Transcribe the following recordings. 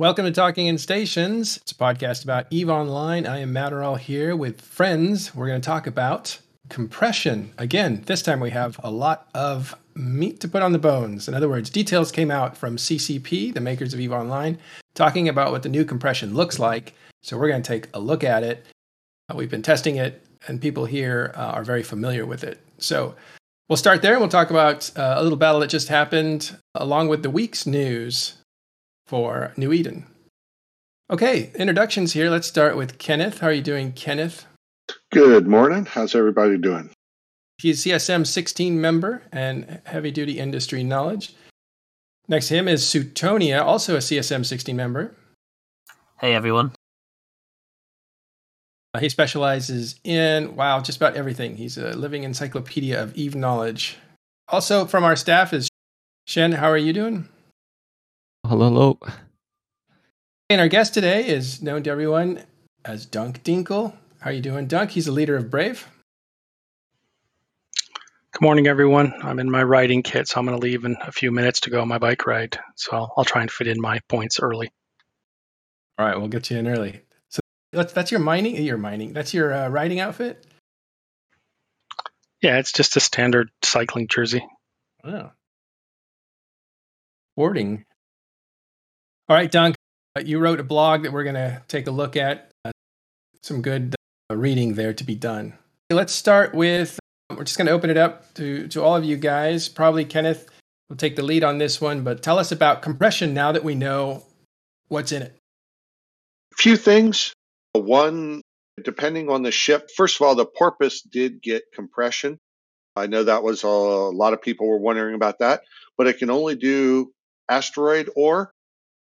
Welcome to Talking in Stations. It's a podcast about EVE Online. I am Matterall here with friends. We're going to talk about compression. Again, this time we have a lot of meat to put on the bones. In other words, details came out from CCP, the makers of EVE Online, talking about what the new compression looks like. So we're going to take a look at it. Uh, we've been testing it, and people here uh, are very familiar with it. So we'll start there and we'll talk about uh, a little battle that just happened along with the week's news for New Eden. Okay, introductions here. Let's start with Kenneth. How are you doing, Kenneth? Good morning. How's everybody doing? He's CSM 16 member and heavy duty industry knowledge. Next to him is Sutonia, also a CSM 16 member. Hey, everyone. Uh, he specializes in, wow, just about everything. He's a living encyclopedia of Eve knowledge. Also, from our staff is Shen. How are you doing? Hello, hello. And our guest today is known to everyone as Dunk Dinkle. How are you doing, Dunk? He's a leader of Brave. Good morning, everyone. I'm in my riding kit, so I'm going to leave in a few minutes to go on my bike ride. So I'll, I'll try and fit in my points early. All right, we'll get you in early. So that's that's your mining, your mining. That's your uh, riding outfit. Yeah, it's just a standard cycling jersey. Oh, sporting. All right, Dunk. Uh, you wrote a blog that we're going to take a look at. Uh, some good uh, reading there to be done. Let's start with. We're just going to open it up to to all of you guys. Probably Kenneth will take the lead on this one, but tell us about compression now that we know what's in it. A few things. One, depending on the ship. First of all, the Porpoise did get compression. I know that was a, a lot of people were wondering about that, but it can only do asteroid ore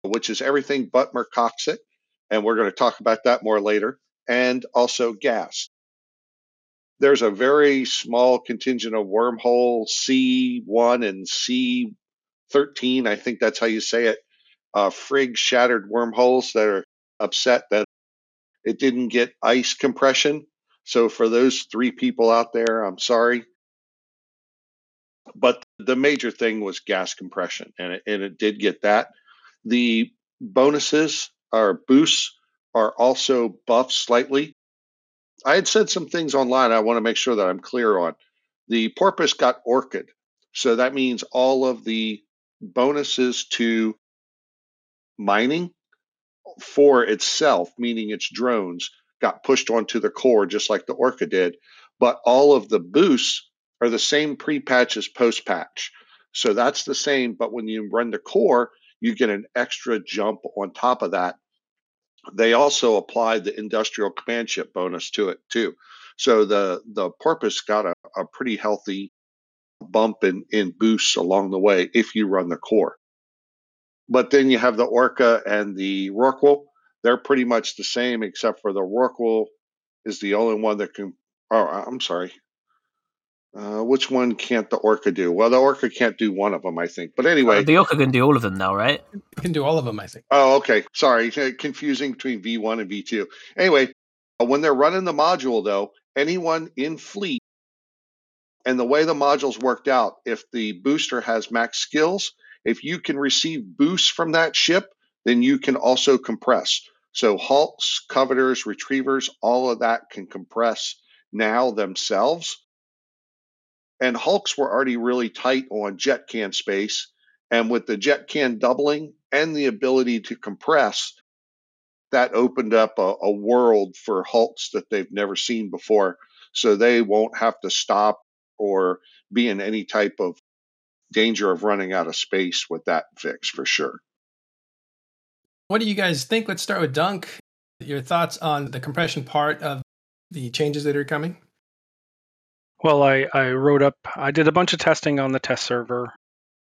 which is everything but mercoxit. And we're going to talk about that more later. And also gas. There's a very small contingent of wormhole C1 and C13. I think that's how you say it. Uh, Frigg shattered wormholes that are upset that it didn't get ice compression. So for those three people out there, I'm sorry. But the major thing was gas compression, and it, and it did get that. The bonuses or boosts are also buffed slightly. I had said some things online I want to make sure that I'm clear on. The porpoise got orchid. So that means all of the bonuses to mining for itself, meaning its drones, got pushed onto the core just like the Orca did. But all of the boosts are the same pre patch as post patch. So that's the same. But when you run the core, you get an extra jump on top of that. They also applied the industrial command ship bonus to it too. So the the porpoise got a, a pretty healthy bump in, in boosts along the way if you run the core. But then you have the Orca and the Rorqual. They're pretty much the same, except for the Rorqual is the only one that can. Oh, I'm sorry. Uh, which one can't the orca do? Well, the orca can't do one of them, I think. But anyway, uh, the orca can do all of them now, right? It can do all of them, I think. Oh, okay. Sorry, confusing between V1 and V2. Anyway, uh, when they're running the module, though, anyone in fleet and the way the module's worked out, if the booster has max skills, if you can receive boosts from that ship, then you can also compress. So hulks, covetors, retrievers, all of that can compress now themselves and hulks were already really tight on jet can space. And with the jet can doubling and the ability to compress, that opened up a, a world for hulks that they've never seen before. So they won't have to stop or be in any type of danger of running out of space with that fix for sure. What do you guys think? Let's start with Dunk. Your thoughts on the compression part of the changes that are coming? Well, I, I wrote up, I did a bunch of testing on the test server.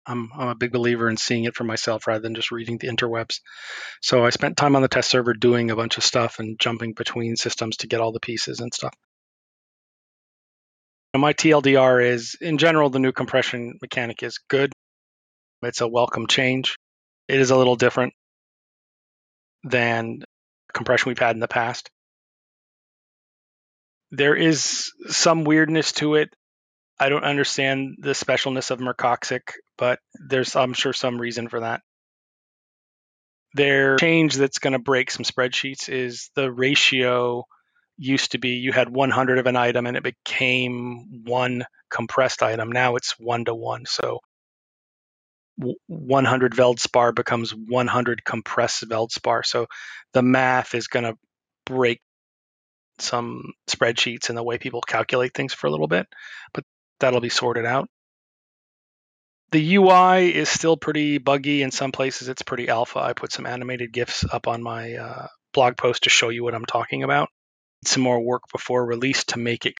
I'm, I'm a big believer in seeing it for myself rather than just reading the interwebs. So I spent time on the test server doing a bunch of stuff and jumping between systems to get all the pieces and stuff. And my TLDR is, in general, the new compression mechanic is good. It's a welcome change. It is a little different than compression we've had in the past there is some weirdness to it. I don't understand the specialness of Mercoxit, but there's I'm sure some reason for that. Their change that's going to break some spreadsheets is the ratio used to be you had 100 of an item and it became one compressed item. Now it's one to one. So 100 Veldspar becomes 100 compressed Veldspar. So the math is going to break some spreadsheets and the way people calculate things for a little bit, but that'll be sorted out. The UI is still pretty buggy. In some places, it's pretty alpha. I put some animated GIFs up on my uh, blog post to show you what I'm talking about. Some more work before release to make it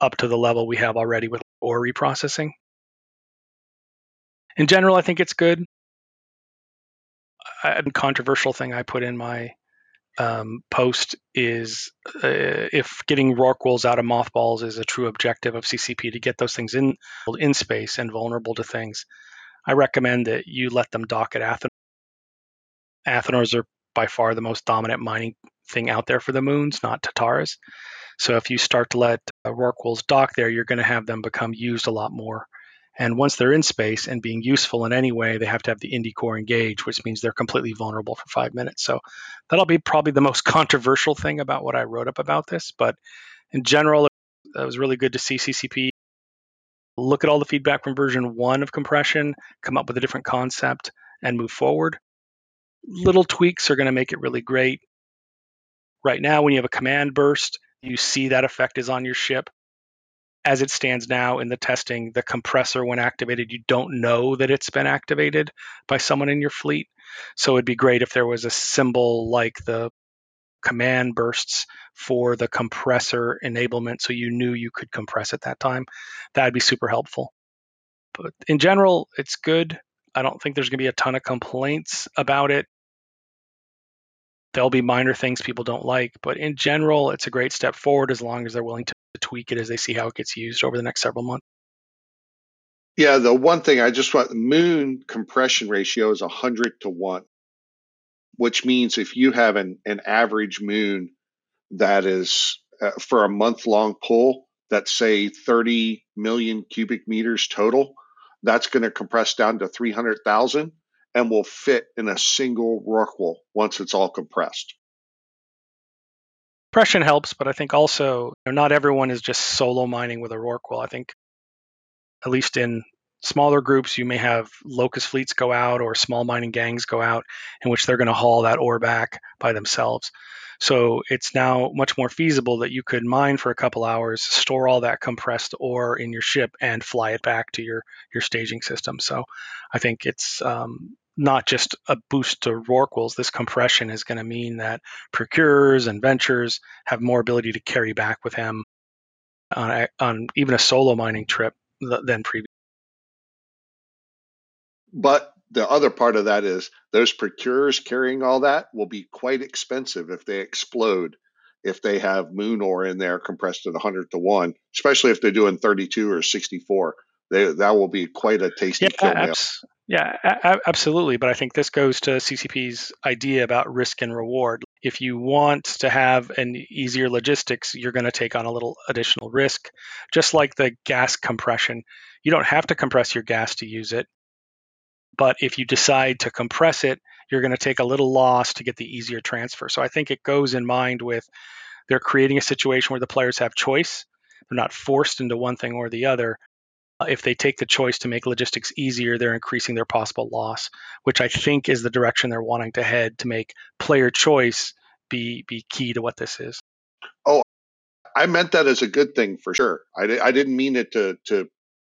up to the level we have already with OR reprocessing. In general, I think it's good. A controversial thing I put in my um, post is uh, if getting Rorquals out of mothballs is a true objective of CCP to get those things in in space and vulnerable to things, I recommend that you let them dock at Athanor. Athanors are by far the most dominant mining thing out there for the moons, not Tataras. So if you start to let uh, Rorquals dock there, you're going to have them become used a lot more. And once they're in space and being useful in any way, they have to have the Indy core engage, which means they're completely vulnerable for five minutes. So that'll be probably the most controversial thing about what I wrote up about this. But in general, it was really good to see CCP look at all the feedback from version one of compression, come up with a different concept, and move forward. Little tweaks are going to make it really great. Right now, when you have a command burst, you see that effect is on your ship as it stands now in the testing, the compressor, when activated, you don't know that it's been activated by someone in your fleet. So it'd be great if there was a symbol like the command bursts for the compressor enablement so you knew you could compress at that time. That'd be super helpful. But in general, it's good. I don't think there's going to be a ton of complaints about it. There'll be minor things people don't like, but in general, it's a great step forward as long as they're willing to tweak it as they see how it gets used over the next several months. Yeah, the one thing I just want the moon compression ratio is 100 to 1, which means if you have an, an average moon that is uh, for a month long pull, that's say 30 million cubic meters total, that's going to compress down to 300,000 and will fit in a single Rorqual once it's all compressed. Compression helps, but I think also you know, not everyone is just solo mining with a Rorqual. I think at least in smaller groups, you may have locust fleets go out or small mining gangs go out in which they're going to haul that ore back by themselves. So it's now much more feasible that you could mine for a couple hours, store all that compressed ore in your ship, and fly it back to your your staging system. So I think it's um, not just a boost to Rorquals. This compression is going to mean that procurers and ventures have more ability to carry back with him on, a, on even a solo mining trip than previous. But the other part of that is those procurers carrying all that will be quite expensive if they explode if they have moon ore in there compressed at 100 to 1 especially if they're doing 32 or 64 they, that will be quite a tasty yeah, abs- yeah, a- absolutely. But I think this goes to CCP's idea about risk and reward. If you want to have an easier logistics, you're going to take on a little additional risk. Just like the gas compression, you don't have to compress your gas to use it. But if you decide to compress it, you're going to take a little loss to get the easier transfer. So I think it goes in mind with they're creating a situation where the players have choice. They're not forced into one thing or the other if they take the choice to make logistics easier, they're increasing their possible loss, which I think is the direction they're wanting to head to make player choice be be key to what this is. Oh, I meant that as a good thing for sure. I, I didn't mean it to to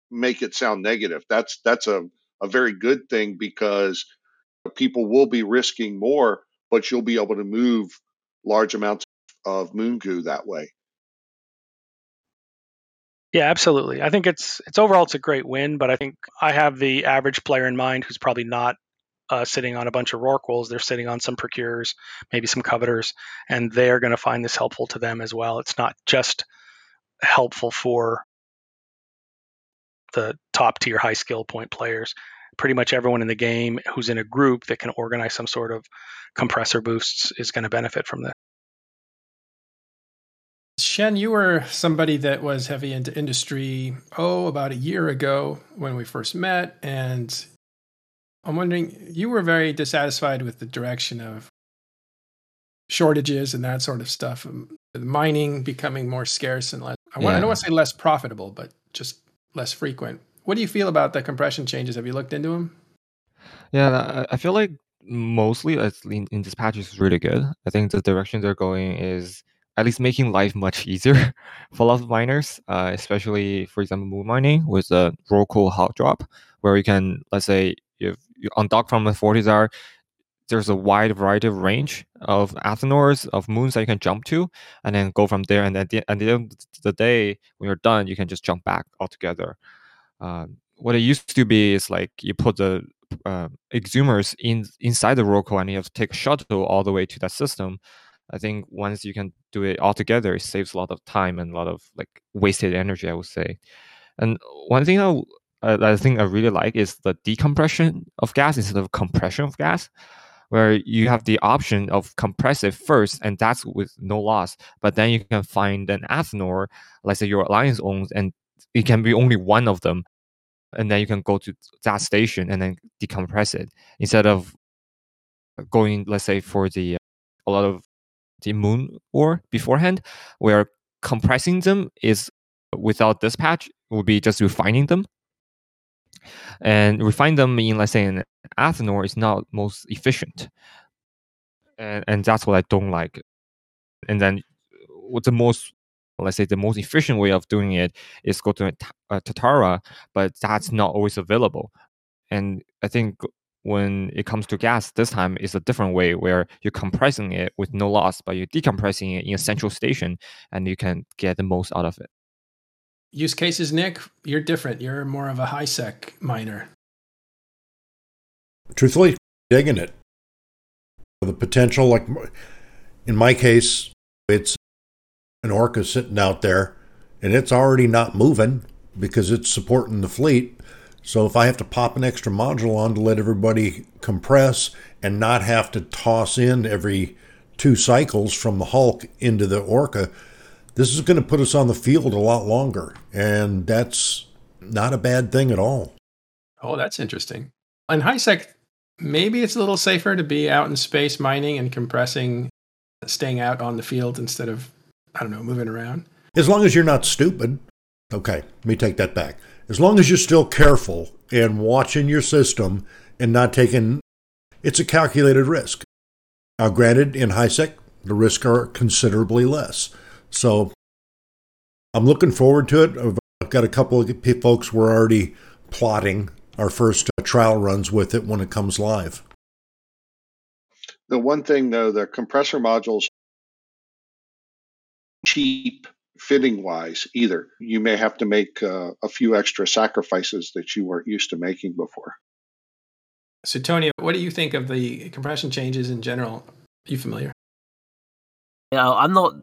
make it sound negative. That's that's a, a very good thing because people will be risking more, but you'll be able to move large amounts of moon goo that way. Yeah, absolutely. I think it's it's overall it's a great win, but I think I have the average player in mind who's probably not uh, sitting on a bunch of Rorquals. They're sitting on some procurers, maybe some covetors, and they're going to find this helpful to them as well. It's not just helpful for the top tier high skill point players. Pretty much everyone in the game who's in a group that can organize some sort of compressor boosts is going to benefit from this. Shen, you were somebody that was heavy into industry, oh, about a year ago when we first met. And I'm wondering, you were very dissatisfied with the direction of shortages and that sort of stuff, um, mining becoming more scarce and less. I, want, I don't want to say less profitable, but just less frequent. What do you feel about the compression changes? Have you looked into them? Yeah, I feel like mostly in, in is really good. I think the direction they're going is at least making life much easier for a lot of miners, uh, especially for example moon mining with a Rorqual hot drop, where you can let's say if you undock from the Fortizar, there's a wide variety of range of Athanors of moons that you can jump to, and then go from there. And at the, at the end of the day, when you're done, you can just jump back altogether. Uh, what it used to be is like you put the uh, exhumers in inside the Rorqual and you have to take a shuttle all the way to that system. I think once you can do it all together, it saves a lot of time and a lot of like wasted energy. I would say. And one thing I, uh, I think I really like is the decompression of gas instead of compression of gas where you have the option of compress it first, and that's with no loss. But then you can find an Athanor, let's say your alliance owns, and it can be only one of them, and then you can go to that station and then decompress it instead of uh, going, let's say, for the uh, a lot of the moon ore beforehand, where compressing them is without this patch would be just refining them. And refine them in let's say an Athanor is not most efficient. And and that's what i don't like. And then what's the most let's say the most efficient way of doing it is go to a, tatara but that's not always available. And i think when it comes to gas this time is a different way where you're compressing it with no loss but you're decompressing it in a central station and you can get the most out of it use cases, Nick, you're different. You're more of a high sec miner. Truthfully, digging it. The potential, like in my case, it's an orca sitting out there and it's already not moving because it's supporting the fleet. So if I have to pop an extra module on to let everybody compress and not have to toss in every two cycles from the Hulk into the Orca, this is going to put us on the field a lot longer. And that's not a bad thing at all. Oh, that's interesting. On HiSec, maybe it's a little safer to be out in space mining and compressing, staying out on the field instead of, I don't know, moving around. As long as you're not stupid. Okay, let me take that back. As long as you're still careful and watching your system and not taking, it's a calculated risk. Now, granted, in HiSec, the risks are considerably less. So I'm looking forward to it. I've got a couple of folks we're already plotting our first uh, trial runs with it when it comes live. The one thing though, the compressor modules cheap fitting wise either. You may have to make uh, a few extra sacrifices that you weren't used to making before. So, Tony, what do you think of the compression changes in general? Are you familiar? Yeah, I'm not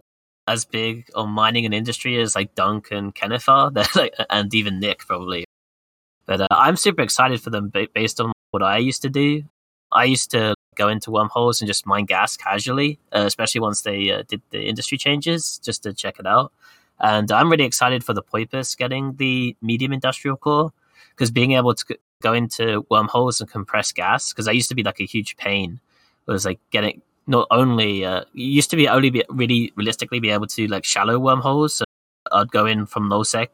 as big on mining and industry as like Dunk and Kenneth are, like, and even Nick probably. But uh, I'm super excited for them based on what I used to do. I used to go into wormholes and just mine gas casually, uh, especially once they uh, did the industry changes, just to check it out. And I'm really excited for the Poipus getting the medium industrial core because being able to go into wormholes and compress gas, because that used to be like a huge pain, it was like getting not only uh, used to be only be really realistically be able to like shallow wormholes. So I'd go in from NOSEC,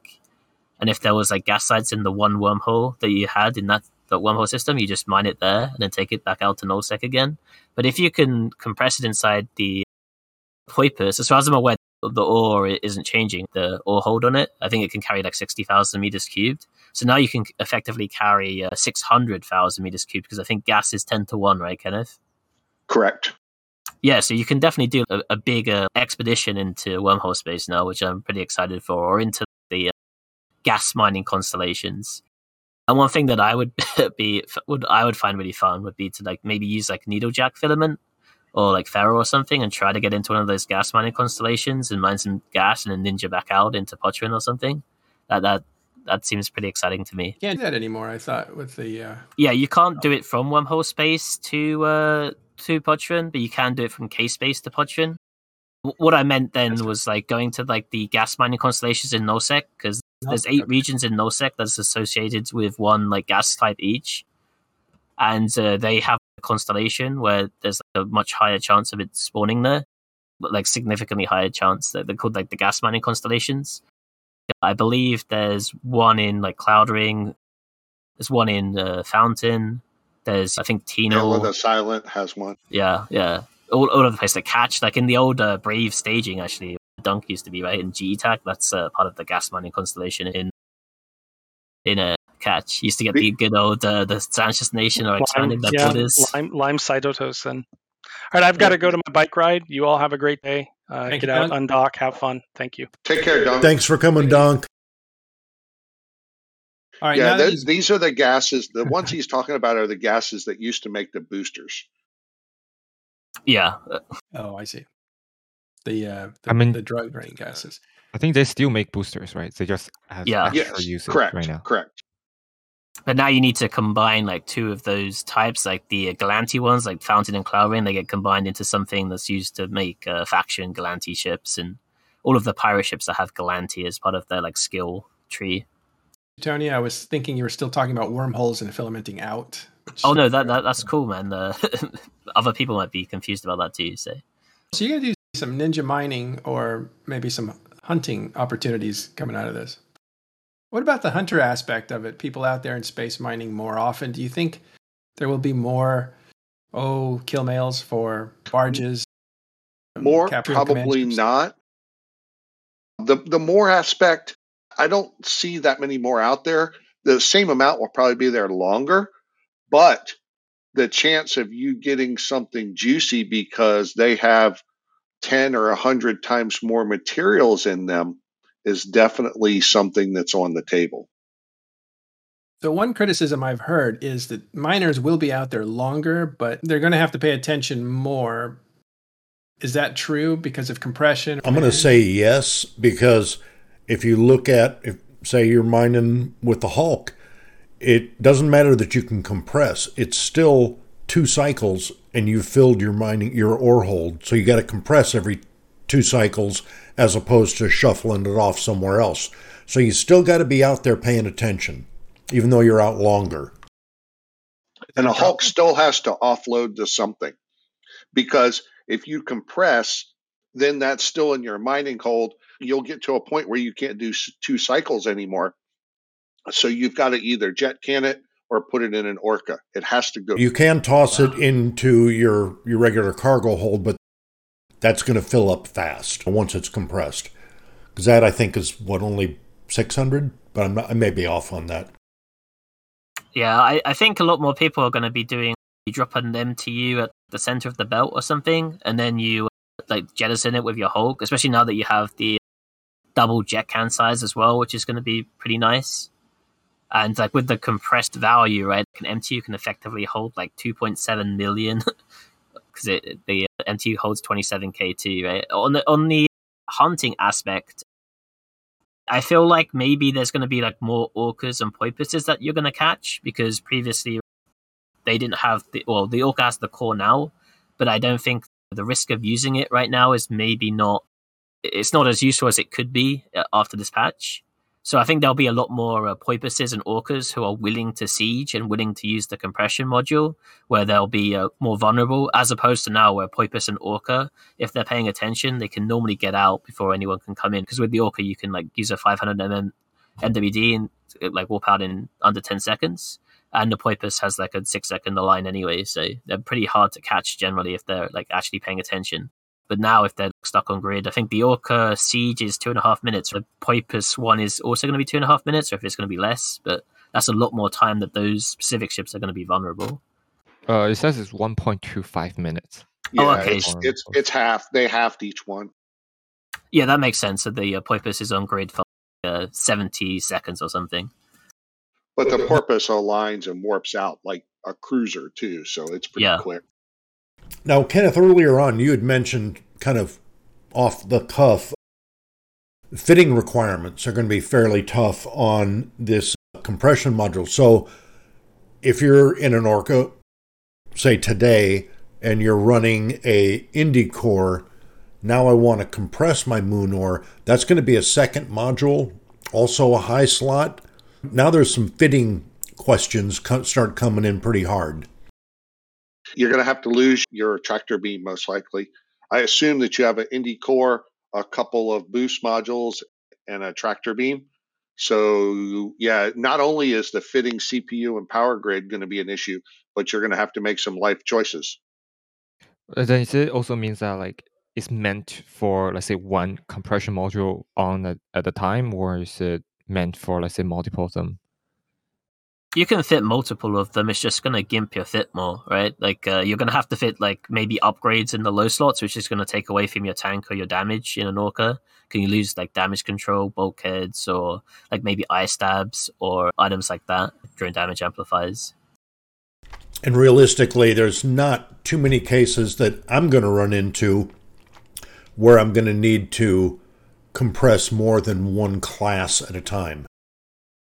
and if there was like gas sites in the one wormhole that you had in that that wormhole system, you just mine it there and then take it back out to NOSEC again. But if you can compress it inside the Poipus, as far as I'm aware, the ore isn't changing the ore hold on it. I think it can carry like 60,000 meters cubed. So now you can effectively carry uh, 600,000 meters cubed because I think gas is 10 to 1, right, Kenneth? Correct yeah, so you can definitely do a, a bigger expedition into wormhole space now, which I'm pretty excited for, or into the uh, gas mining constellations. And one thing that I would be would I would find really fun would be to like maybe use like needlejack filament or like ferro or something and try to get into one of those gas mining constellations and mine some gas and then ninja back out into Potrin or something. That that that seems pretty exciting to me. Can't do that anymore. I thought with the uh... yeah, you can't do it from wormhole space to uh, to Podrin, but you can do it from K space to Podrin. What I meant then was like going to like the gas mining constellations in Nosec because there's eight regions in Nosec that's associated with one like gas type each. and uh, they have a constellation where there's like, a much higher chance of it spawning there, but like significantly higher chance. That they're called like the gas mining constellations. I believe there's one in like Cloud Ring. There's one in uh, Fountain. There's I think Tino. the Silent has one. Yeah, yeah. All, all over the place. Like Catch, like in the old uh, Brave staging, actually, Dunk used to be right in GTAC. That's uh, part of the gas mining constellation in in a catch. Used to get the good old uh, the Sansha's Nation or expanding their yeah, borders. Lime, Lime Cytoserocin. All right, I've got to go to my bike ride. You all have a great day. Uh, get you, out, Don. undock, have fun. Thank you. Take care, Dunk. Thanks for coming, Donk. All right, yeah, now that these are the gases. The ones he's talking about are the gases that used to make the boosters. Yeah, uh, oh, I see. The uh, the, I mean- the drug brain gases. I think they still make boosters, right? They just have Yeah. extra Yes, usage correct, right now. correct. but now you need to combine like two of those types, like the Gallente ones, like Fountain and Cloud Ring. They get combined into something that's used to make uh, faction Gallente ships and all of the pirate ships that have Gallente as part of their like skill tree. Tony, I was thinking you were still talking about wormholes and filamenting out. Oh no, that, that that's cool, man. Uh, other people might be confused about that too. So So you're gonna do some ninja mining or maybe some hunting opportunities coming out of this. What about the hunter aspect of it? People out there in space mining more often. Do you think there will be more oh kill mails for barges? More probably not. The the more aspect, I don't see that many more out there. The same amount will probably be there longer, but the chance of you getting something juicy because they have 10 or 100 times more materials in them is definitely something that's on the table. So one criticism I've heard is that miners will be out there longer, but they're going to have to pay attention more. Is that true because of compression? I'm going to say yes because if you look at, if say you're mining with the Hulk, it doesn't matter that you can compress. It's still two cycles, and you've filled your mining your ore hold. So you got to compress every two cycles as opposed to shuffling it off somewhere else. So you still got to be out there paying attention, even though you're out longer. And a Hulk still has to offload to something because if you compress, then that's still in your mining hold. You'll get to a point where you can't do two cycles anymore. So you've got to either jet can it or put it in an orca. It has to go. You can toss it into your your regular cargo hold, but that's going to fill up fast once it's compressed. Because that I think is what only six hundred, but I'm not, I may be off on that. yeah, I, I think a lot more people are going to be doing. You drop an MTU at the center of the belt or something, and then you uh, like jettison it with your Hulk. Especially now that you have the double jet can size as well, which is going to be pretty nice. And like with the compressed value, right? An MTU can effectively hold like 2.7 million because it the MTU holds 27k too, right? On the on the hunting aspect, I feel like maybe there's going to be like more orcas and poipuses that you're going to catch because previously they didn't have the well the orca has the core now, but I don't think the risk of using it right now is maybe not it's not as useful as it could be uh, after this patch. So I think there'll be a lot more uh, poipuses and orcas who are willing to siege and willing to use the compression module, where they'll be uh, more vulnerable, as opposed to now where poipus and orca, if they're paying attention, they can normally get out before anyone can come in. Because with the orca, you can like use a 500 mm MWD and uh, like warp out in under 10 seconds. And the poipus has like a six second line anyway, so they're pretty hard to catch generally if they're like actually paying attention. But now, if they're stuck on grid, I think the Orca siege is two and a half minutes. The Poipus one is also going to be two and a half minutes, or if it's going to be less. But that's a lot more time that those specific ships are going to be vulnerable. Uh, it says it's 1.25 minutes. Yeah, Oh, okay. it's, it's it's half. They halved each one. Yeah, that makes sense. So the uh, Poipus is on grid for uh, 70 seconds or something. But the porpoise aligns and warps out like a cruiser too, so it's pretty Yeah. quick. Now, Kenneth, earlier on, you had mentioned kind of off the cuff fitting requirements are going to be fairly tough on this compression module. So, if you're in an Orca, say today, and you're running a Indy core, now I want to compress my Moon ore. That's going to be a second module, also a high slot. Now there's some fitting questions start coming in pretty hard. You're going to have to lose your tractor beam most likely. I assume that you have an Indy core, a couple of boost modules, and a tractor beam. So, yeah, not only is the fitting CPU and power grid going to be an issue, but you're going to have to make some life choices. Then it also means that like it's meant for let's say one compression module on at, at a time, or is it meant for let's say multiple of them? You can fit multiple of them. It's just going to gimp your fit more, right? Like uh, you're going to have to fit like maybe upgrades in the low slots, which is going to take away from your tank or your damage in an orca. Can you lose like damage control, bulkheads, or like maybe eye stabs or items like that during damage amplifiers? And realistically, there's not too many cases that I'm going to run into where I'm going to need to compress more than one class at a time.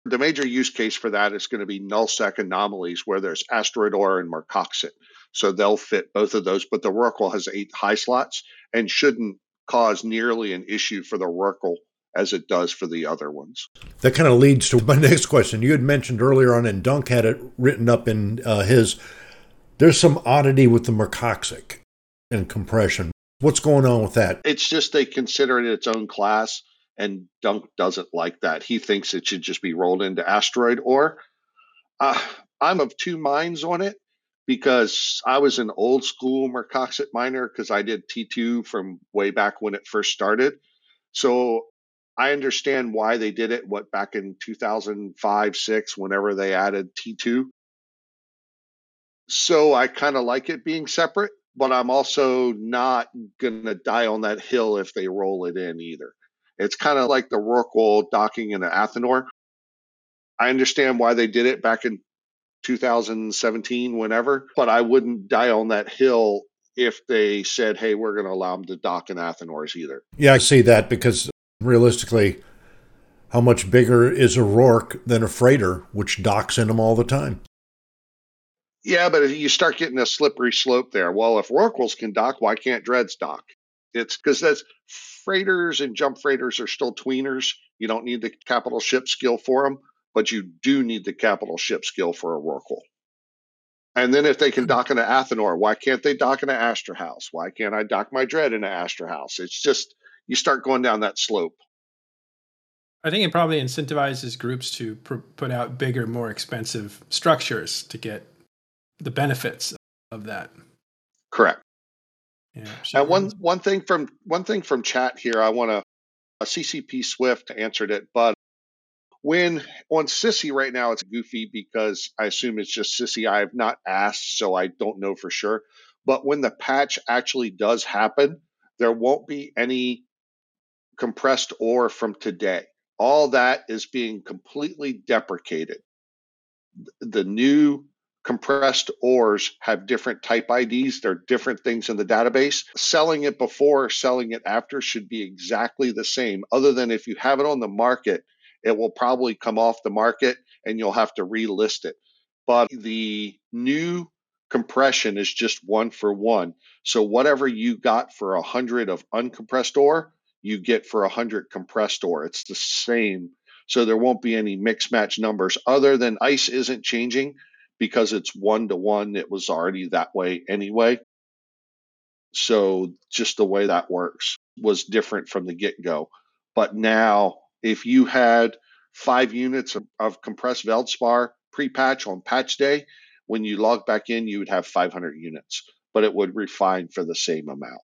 The major use case for that is going to be nullsec anomalies where there's asteroid ore and Mercoxit. So they'll fit both of those, but the Rorqual has eight high slots and shouldn't cause nearly an issue for the Rorqual as it does for the other ones. That kind of leads to my next question. You had mentioned earlier on, and Dunk had it written up in uh, his. There's some oddity with the Mercoxit and compression. What's going on with that? It's just they consider it its own class and Dunk doesn't like that. He thinks it should just be rolled into asteroid ore. Uh, I'm of two minds on it because I was an old school Mercoxit miner because I did T2 from way back when it first started. So I understand why they did it, what back in 2005, 6, whenever they added T2. So I kind of like it being separate, but I'm also not going to die on that hill if they roll it in either. It's kind of like the Rorqual docking in Athanor. I understand why they did it back in 2017, whenever, but I wouldn't die on that hill if they said, hey, we're going to allow them to dock in Athanors either. Yeah, I see that because realistically, how much bigger is a Rourke than a freighter, which docks in them all the time? Yeah, but you start getting a slippery slope there. Well, if Rorquals can dock, why can't Dreads dock? It's because that's freighters and jump freighters are still tweeners. You don't need the capital ship skill for them, but you do need the capital ship skill for a Rorqual. And then if they can dock into Athanor, why can't they dock into Astrahus? Why can't I dock my Dread into Astrahus? It's just you start going down that slope. I think it probably incentivizes groups to pr- put out bigger, more expensive structures to get the benefits of that. Correct. Yeah. And one one thing from one thing from chat here, I want to a uh, CCP Swift answered it, but when on Sisi right now, it's goofy because I assume it's just Sisi. I have not asked, so I don't know for sure. But when the patch actually does happen, there won't be any compressed ore from today. All that is being completely deprecated. The new compressed ores have different type IDs. They're different things in the database. Selling it before, selling it after should be exactly the same, other than if you have it on the market, it will probably come off the market and you'll have to relist it. But the new compression is just one for one. So whatever you got for a hundred of uncompressed ore, you get for a hundred compressed ore. It's the same. So there won't be any mix match numbers other than ice isn't changing because it's one to one, it was already that way anyway. So just the way that works was different from the get go. But now, if you had five units of, of compressed Veldspar pre patch on patch day, when you log back in, you would have 500 units, but it would refine for the same amount.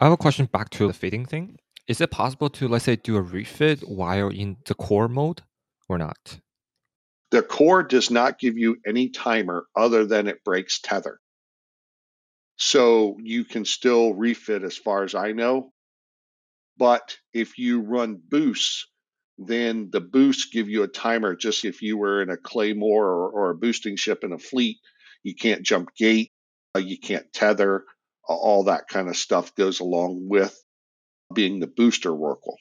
I have a question back to the fitting thing. Is it possible to, let's say, do a refit while in the core mode or not? The core does not give you any timer other than it breaks tether. So you can still refit as far as I know. But if you run boosts, then the boosts give you a timer. Just if you were in a claymore or, or a boosting ship in a fleet, you can't jump gate, uh, you can't tether, all that kind of stuff goes along with being the booster Rorqual.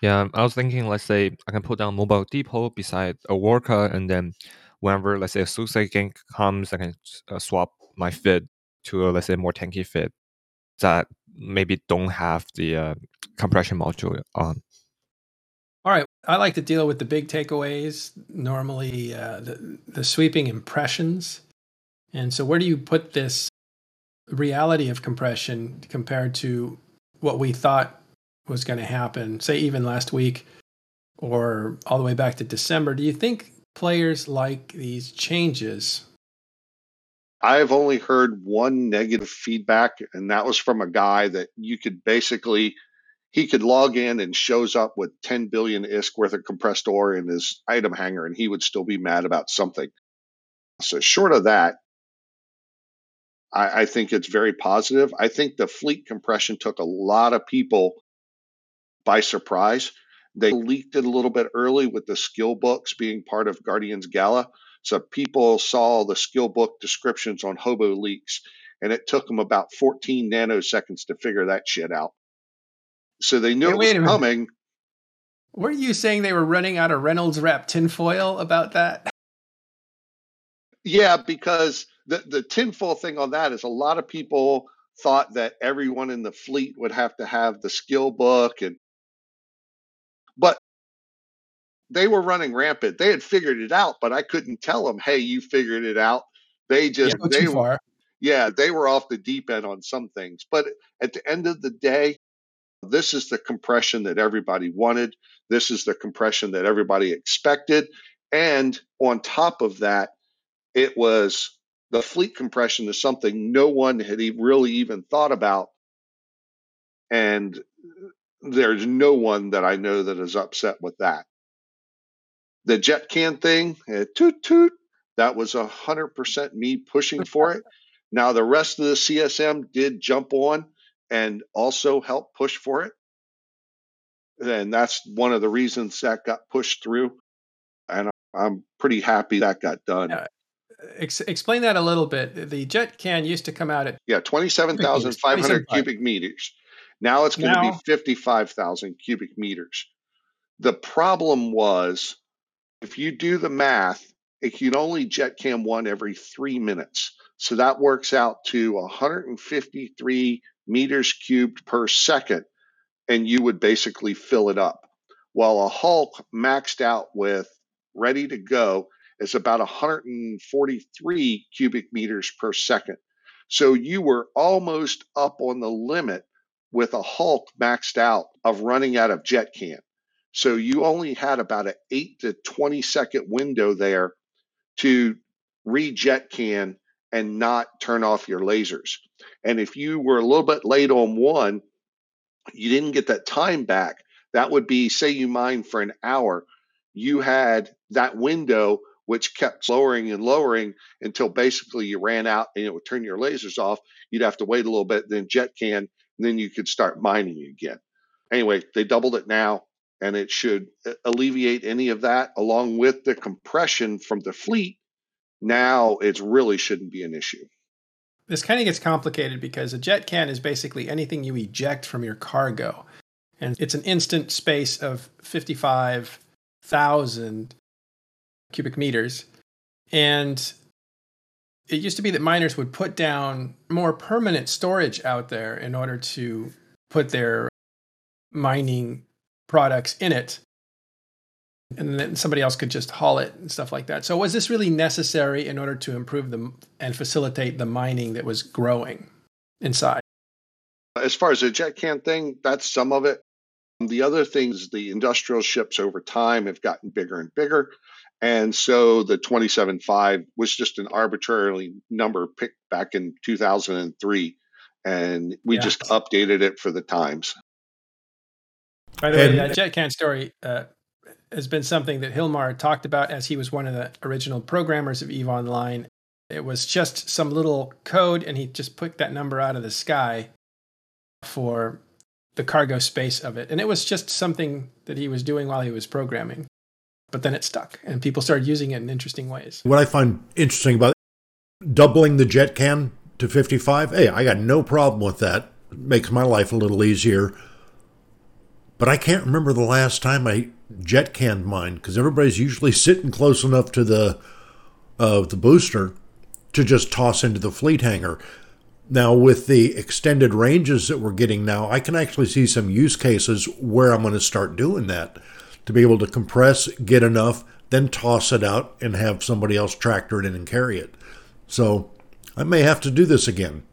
Yeah, I was thinking, let's say I can put down mobile depot beside a worker, and then whenever, let's say, a suicide gang comes, I can uh, swap my fit to a, let's say, more tanky fit that maybe don't have the uh, compression module on. All right. I like to deal with the big takeaways, normally uh, the, the sweeping impressions. And so, where do you put this reality of compression compared to what we thought was going to happen, say, even last week or all the way back to December? Do you think players like these changes? I've only heard one negative feedback, and that was from a guy that you could basically he could log in and shows up with 10 billion ISK worth of compressed ore in his item hanger, and he would still be mad about something. So, short of that, I, I think it's very positive. I think the fleet compression took a lot of people by surprise. They leaked it a little bit early with the skill books being part of Guardians Gala. So people saw the skill book descriptions on Hoboleaks, and it took them about 14 nanoseconds to figure that shit out. So they knew hey, it was coming. Were you saying they were running out of Reynolds wrap tinfoil about that? Yeah, because the the tinfoil thing on that is a lot of people thought that everyone in the fleet would have to have the skill book and but they were running rampant. They had figured it out, but I couldn't tell them, "Hey, you figured it out." They just yeah, they were yeah, they were off the deep end on some things. But at the end of the day, this is the compression that everybody wanted. This is the compression that everybody expected. And on top of that, it was the fleet compression is something no one had really even thought about. And there's no one that I know that is upset with that. The jet can thing, uh, toot toot, that was a hundred percent me pushing for it. Now the rest of the CSM did jump on and also help push for it. And that's one of the reasons that got pushed through. And I'm pretty happy that got done. Yeah. Ex- explain that a little bit. The jet can used to come out at yeah, twenty-seven thousand five hundred cubic meters. Now it's going to be fifty-five thousand cubic meters. The problem was, if you do the math, it can only jet can one every three minutes. So that works out to 153 meters cubed per second, and you would basically fill it up. While a Hulk maxed out with ready to go is about 143 cubic meters per second. So you were almost up on the limit with a Hulk maxed out of running out of jet can. So you only had about an 8 to 20 second window there to rejet can and not turn off your lasers. And if you were a little bit late on one, you didn't get that time back. That would be, say, you mine for an hour, you had that window which kept lowering and lowering until basically you ran out and it would turn your lasers off. You'd have to wait a little bit, then jet can, then you could start mining again. Anyway, they doubled it now, and it should uh, alleviate any of that along with the compression from the fleet now it really shouldn't be an issue. This kind of gets complicated because a jet can is basically anything you eject from your cargo. And it's an instant space of 55,000 cubic meters. And it used to be that miners would put down more permanent storage out there in order to put their mining products in it and then somebody else could just haul it and stuff like that. So was this really necessary in order to improve the and facilitate the mining that was growing inside? As far as the jet can thing, that's some of it. The other things, the industrial ships over time have gotten bigger and bigger. And so the 27.5 was just an arbitrarily number picked back in 2003. And we yeah. just updated it for the times. By the way, that jet can story, uh, has been something that Hilmar talked about as he was one of the original programmers of EVE Online. It was just some little code, and he just put that number out of the sky for the cargo space of it. And it was just something that he was doing while he was programming. But then it stuck, and people started using it in interesting ways. What I find interesting about doubling the jet can to 55, hey, I got no problem with that. It makes my life a little easier. But I can't remember the last time I jet canned mine because everybody's usually sitting close enough to the uh, the booster to just toss into the fleet hangar. Now, with the extended ranges that we're getting now, I can actually see some use cases where I'm going to start doing that to be able to compress, get enough, then toss it out and have somebody else tractor it in and carry it. So I may have to do this again.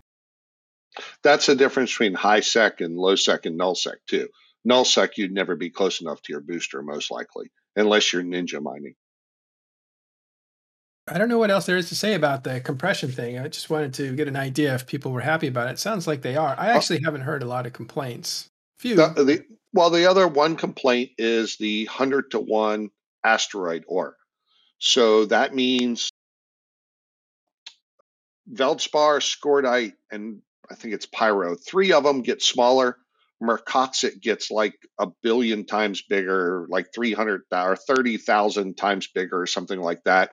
That's the difference between high sec and low sec and null sec too. Null sec, you'd never be close enough to your booster, most likely, unless you're ninja mining. I don't know what else there is to say about the compression thing. I just wanted to get an idea if people were happy about it. it sounds like they are. I oh. actually haven't heard a lot of complaints. Few. The, the, well, the other one complaint is the 100 to 1 asteroid ore. So that means Veldspar, Scordite, and I think it's Pyro. Three of them get smaller. Mercoxit gets like a billion times bigger, like 300 or 30,000 times bigger, or something like that.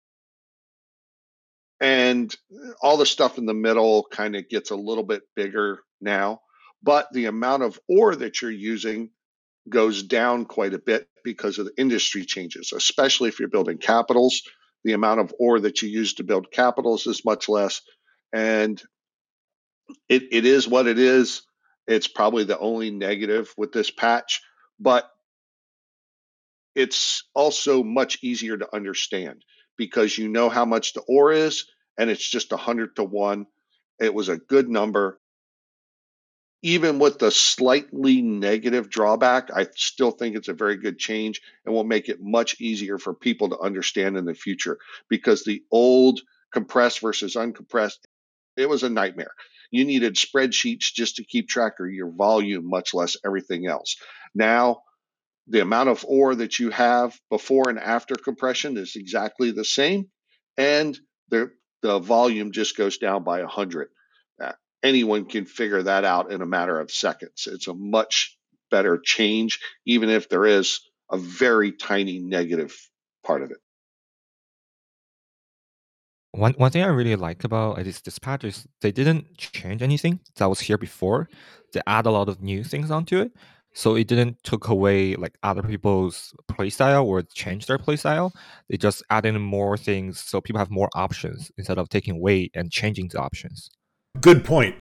And all the stuff in the middle kind of gets a little bit bigger now. But the amount of ore that you're using goes down quite a bit because of the industry changes, especially if you're building capitals. The amount of ore that you use to build capitals is much less. And it, it is what it is. It's probably the only negative with this patch, but it's also much easier to understand because you know how much the ore is and it's just 100 to 1. It was a good number even with the slightly negative drawback, I still think it's a very good change and will make it much easier for people to understand in the future because the old compressed versus uncompressed, it was a nightmare. You needed spreadsheets just to keep track of your volume, much less everything else. Now, the amount of ore that you have before and after compression is exactly the same, and the the volume just goes down by 100 anyone can figure that out in a matter of seconds. It's a much better change, even if there is a very tiny negative part of it. One one thing I really like about this dispatch is they didn't change anything that was here before. They add a lot of new things onto it. So it didn't took away like other people's playstyle or change their playstyle. They just add in more things so people have more options instead of taking away and changing the options. Good point.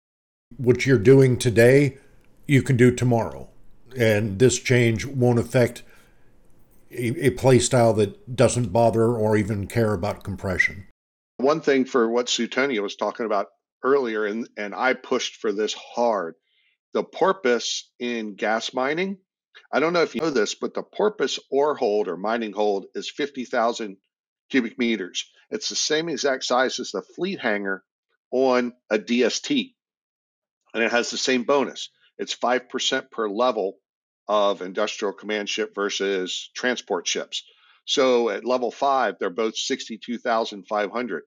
What you're doing today, you can do tomorrow. And this change won't affect a, a play style that doesn't bother or even care about compression. One thing for what Suitonia was talking about earlier, and, and I pushed for this hard the porpoise in gas mining. I don't know if you know this, but the porpoise ore hold or mining hold is 50,000 cubic meters. It's the same exact size as the fleet hangar on a DST. And it has the same bonus. It's 5% per level of industrial command ship versus transport ships. So at level five, they're both 62,500.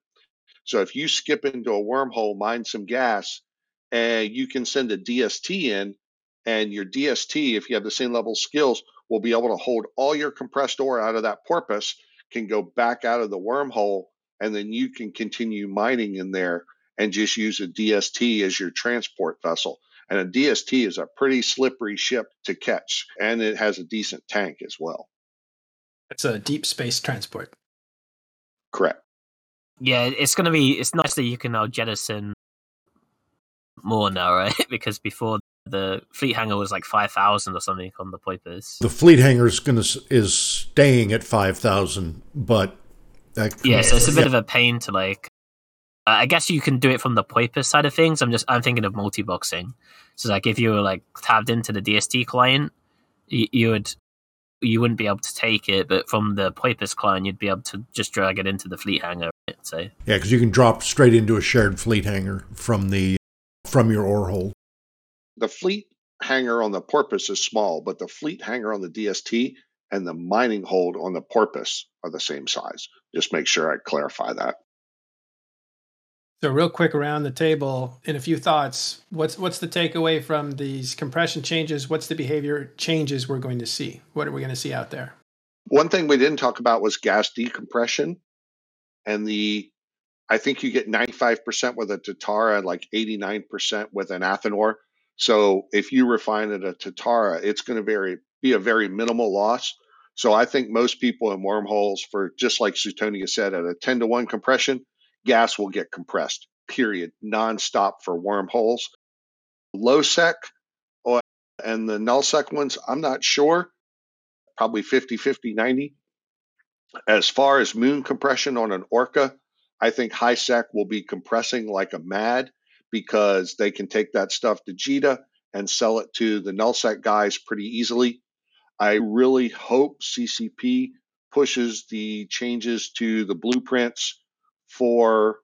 So if you skip into a wormhole, mine some gas, and you can send a DST in, and your DST, if you have the same level skills, will be able to hold all your compressed ore out of that porpoise, can go back out of the wormhole, and then you can continue mining in there and just use a DST as your transport vessel. And a DST is a pretty slippery ship to catch, and it has a decent tank as well. It's a deep space transport. Correct. Yeah, it's going to be. It's nice that you can now jettison more now, right? because before the fleet hangar was like five thousand or something on the Porpoise. The fleet hangar is going to is staying at five thousand, but that, yeah, so it's a bit yeah. of a pain to like I guess you can do it from the Porpoise side of things. I'm just I'm thinking of multi-boxing. So like if you were like tabbed into the DST client, you, you would you wouldn't be able to take it, but from the Porpoise client, you'd be able to just drag it into the fleet hangar. Right? So yeah, because you can drop straight into a shared fleet hangar from the from your ore hole. The fleet hangar on the Porpoise is small, but the fleet hangar on the DST and the mining hold on the Porpoise are the same size. Just make sure I clarify that. So real quick around the table in a few thoughts, what's what's the takeaway from these compression changes? What's the behavior changes we're going to see? What are we going to see out there? One thing we didn't talk about was gas decompression and the I think you get 95% with a Tatara, like 89% with an Athanor. So if you refine it a Tatara, it's going to very be a very minimal loss. So I think most people in wormholes for just like Suitonia said at a 10 to 1 compression, gas will get compressed, period, nonstop for wormholes. Low sec and the null sec ones, I'm not sure. probably 50, 50, 90. As far as moon compression on an Orca, I think HiSec will be compressing like a mad because they can take that stuff to JITA and sell it to the nullsec guys pretty easily. I really hope CCP pushes the changes to the blueprints for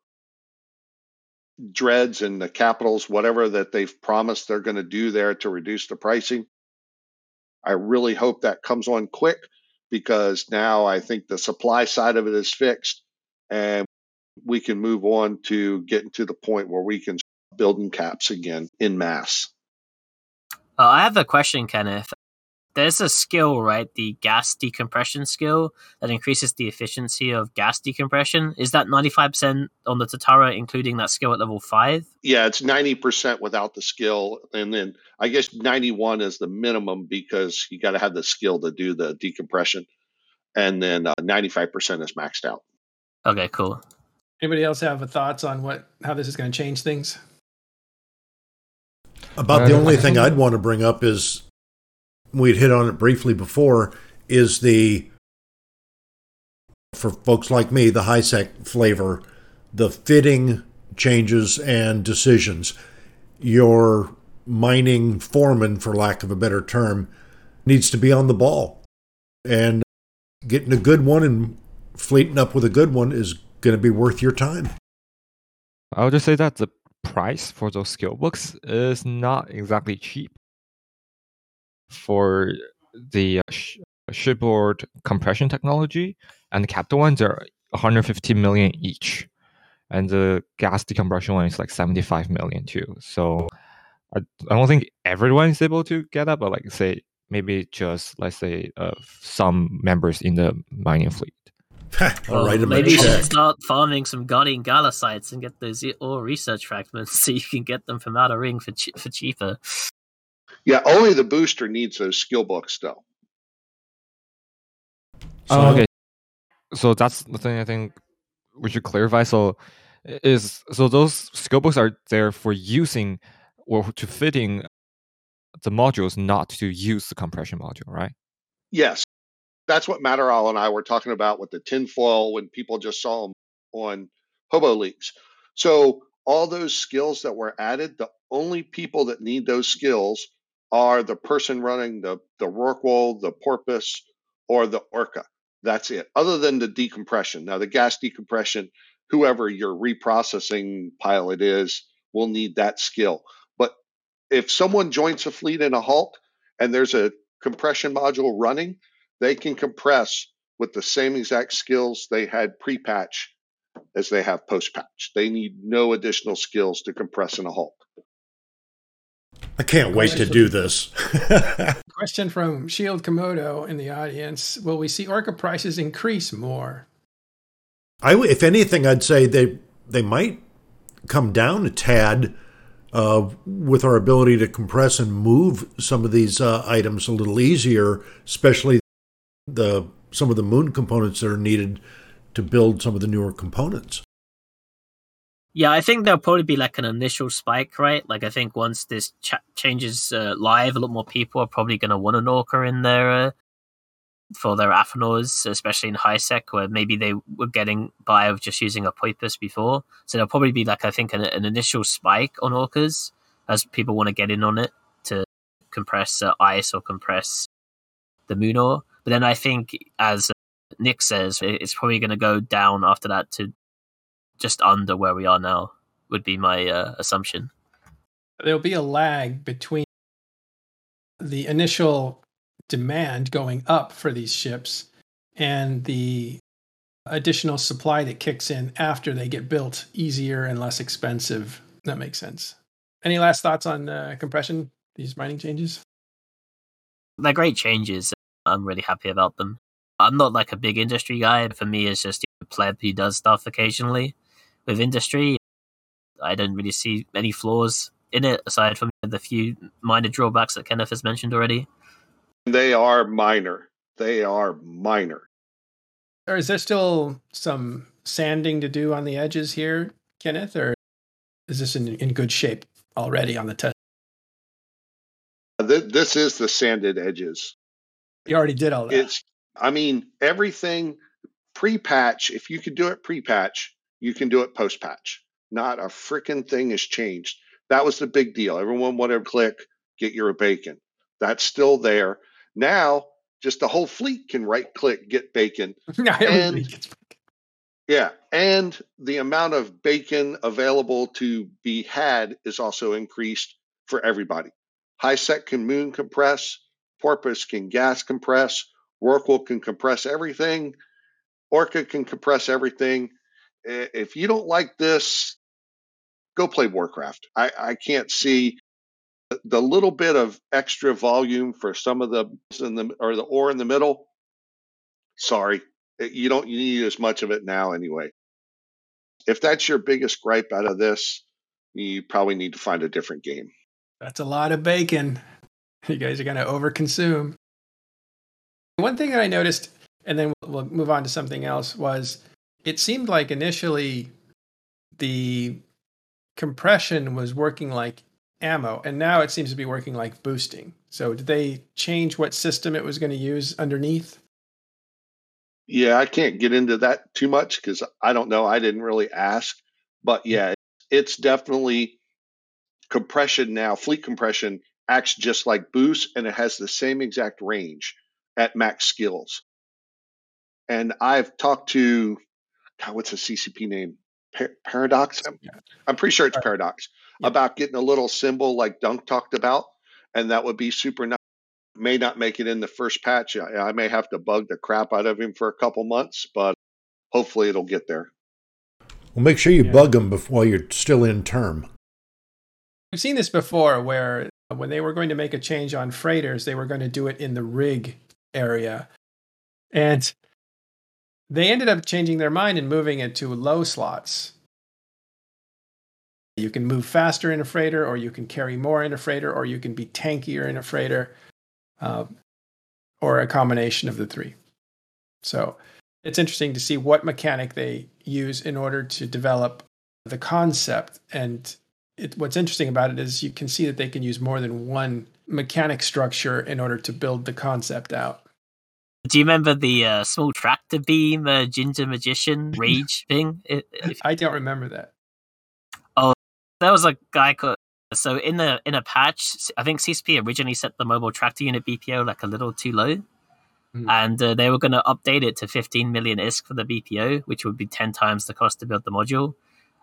dreads and the capitals, whatever that they've promised they're going to do there to reduce the pricing. I really hope that comes on quick because now I think the supply side of it is fixed and we can move on to getting to the point where we can building caps again in mass. Uh, I have a question, Kenneth there's a skill, right? The gas decompression skill that increases the efficiency of gas decompression. Is that 95% on the Tatara, including that skill at level five? Yeah, it's 90% without the skill. And then I guess 91 is the minimum because you got to have the skill to do the decompression. And then uh, 95% is maxed out. Okay, cool. Anybody else have thoughts on what how this is going to change things? About the only thing I'd want to bring up is we'd hit on it briefly before, is the for folks like me, the HiSec flavor, the fitting changes and decisions. Your mining foreman, for lack of a better term, needs to be on the ball. And getting a good one and fleeting up with a good one is going to be worth your time. I would just say that the price for those skill books is not exactly cheap for the uh, sh- shipboard compression technology, and the capital ones are 150 million each, and the gas decompression one is like 75 million too. So I, I don't think everyone is able to get that, but like say maybe just let's say uh, some members in the mining fleet. All right, maybe you should start farming some Guardian Galassites and get those ore research fragments so you can get them from Outer Ring for ch- for cheaper. Yeah, only the booster needs those skill books though. So, oh, okay. So that's the thing I think we should clarify. So is so those skill books are there for using or to fitting the modules, not to use the compression module, right? Yes. That's what Matterall and I were talking about with the tinfoil when people just saw them on Hoboleaks. So all those skills that were added, the only people that need those skills are the person running the, the Rorqual, the Porpoise, or the Orca. That's it, other than the decompression. Now, the gas decompression, whoever your reprocessing pilot is, will need that skill. But if someone joins a fleet in a Hulk and there's a compression module running, they can compress with the same exact skills they had pre patch as they have post patch. They need no additional skills to compress in a Hulk. I can't wait to do this. question from Shield Komodo in the audience: Will we see Orca prices increase more? I, if anything, I'd say they they might come down a tad uh, with our ability to compress and move some of these uh, items a little easier, especially the some of the moon components that are needed to build some of the newer components. Yeah, I think there'll probably be like an initial spike, right? Like I think once this ch- changes uh, live, a lot more people are probably going to want an Orca in there uh, for their Athanors, especially in HiSec, where maybe they were getting by of just using a Porpoise before. So there'll probably be like I think an, an initial spike on Orcas as people want to get in on it to compress uh, ice or compress the moon ore. But then I think, as Nick says, it's probably going to go down after that to just under where we are now would be my uh, assumption. There'll be a lag between the initial demand going up for these ships and the additional supply that kicks in after they get built easier and less expensive. That makes sense. Any last thoughts on uh, compression, these mining changes? They're great changes. I'm really happy about them. I'm not like a big industry guy. For me, it's just a pleb who does stuff occasionally with industry. I don't really see any flaws in it aside from the few minor drawbacks that Kenneth has mentioned already. They are minor. They are minor. Or is there still some sanding to do on the edges here, Kenneth, or is this in, in good shape already on the test? Uh, this is the sanded edges. You already did all that. It's, I mean, everything pre patch, if you could do it pre patch, you can do it post patch. Not a freaking thing has changed. That was the big deal. Everyone wanted to click, get your bacon. That's still there. Now, just the whole fleet can right click, get bacon. And- Yeah. And the amount of bacon available to be had is also increased for everybody. HiSec can moon compress, Porpoise can gas compress, Rorqual can compress everything, Orca can compress everything. If you don't like this, go play Warcraft. I, I can't see the- little bit of extra volume for some of the in the or the ore in the middle. Sorry, you don't you need as much of it now anyway. If that's your biggest gripe out of this, you probably need to find a different game. That's a lot of bacon. You guys are going to overconsume. One thing that I noticed, and then we'll move on to something else, was it seemed like initially the compression was working like ammo, and now it seems to be working like boosting. So, did they change what system it was going to use underneath? Yeah, I can't get into that too much because I don't know. I didn't really ask, but mm-hmm. yeah, it's definitely compression now. Fleet compression acts just like boost, and it has the same exact range at max skills. And I've talked to, God, what's the CCP name? Par- Paradox. I'm, I'm pretty sure it's Paradox Yeah. about getting a little symbol like Dunk talked about, and that would be super nice. May not make it in the first patch. I, I may have to bug the crap out of him for a couple months, but hopefully it'll get there. Well, make sure you Yeah. bug them before you're still in term. We've seen this before where uh, when they were going to make a change on freighters, they were going to do it in the rig area. And they ended up changing their mind and moving it to low slots. You can move faster in a freighter, or you can carry more in a freighter, or you can be tankier in a freighter, uh, or a combination of the three. So it's interesting to see what mechanic they use in order to develop the concept and it, what's interesting about it is you can see that they can use more than one mechanic structure in order to build the concept out. Do you remember the uh, small tractor beam uh, ginger magician rage thing? If, if I don't remember that. Oh, there was a guy called so in the in a patch i think ccp originally set the mobile tractor unit bpo like a little too low Mhm. and uh, they were going to update it to 15 million isk for the bpo which would be 10 times the cost to build the module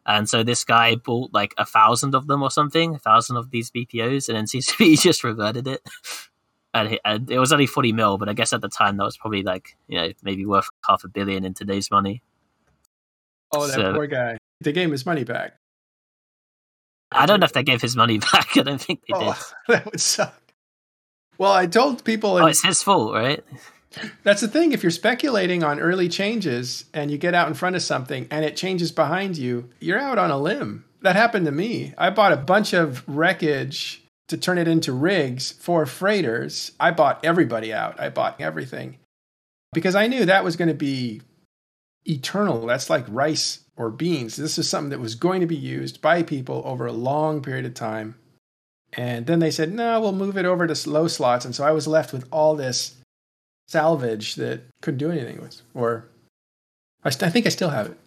and so this guy bought like a thousand of them or something a thousand of these bpos and then ccp just reverted it and, and it was only 40 mil but i guess at the time that was probably like you know maybe worth half a billion in today's money Oh, that So- poor guy. They gave him his money back. i don't know if they gave his money back i don't think they did Oh, that would suck. Well, I told people, oh and it's his fault right that's the thing. If you're speculating on early changes and you get out in front of something and it changes behind you, you're out on a limb. That happened to me. I bought a bunch of wreckage to turn it into rigs for freighters. I bought everybody out. I bought everything because I knew that was going to be eternal. That's like rice or beans. This is something that was going to be used by people over a long period of time. And then they said, no, we'll move it over to low slots. And so I was left with all this salvage that couldn't do anything with. Or I, st- I think I still have it.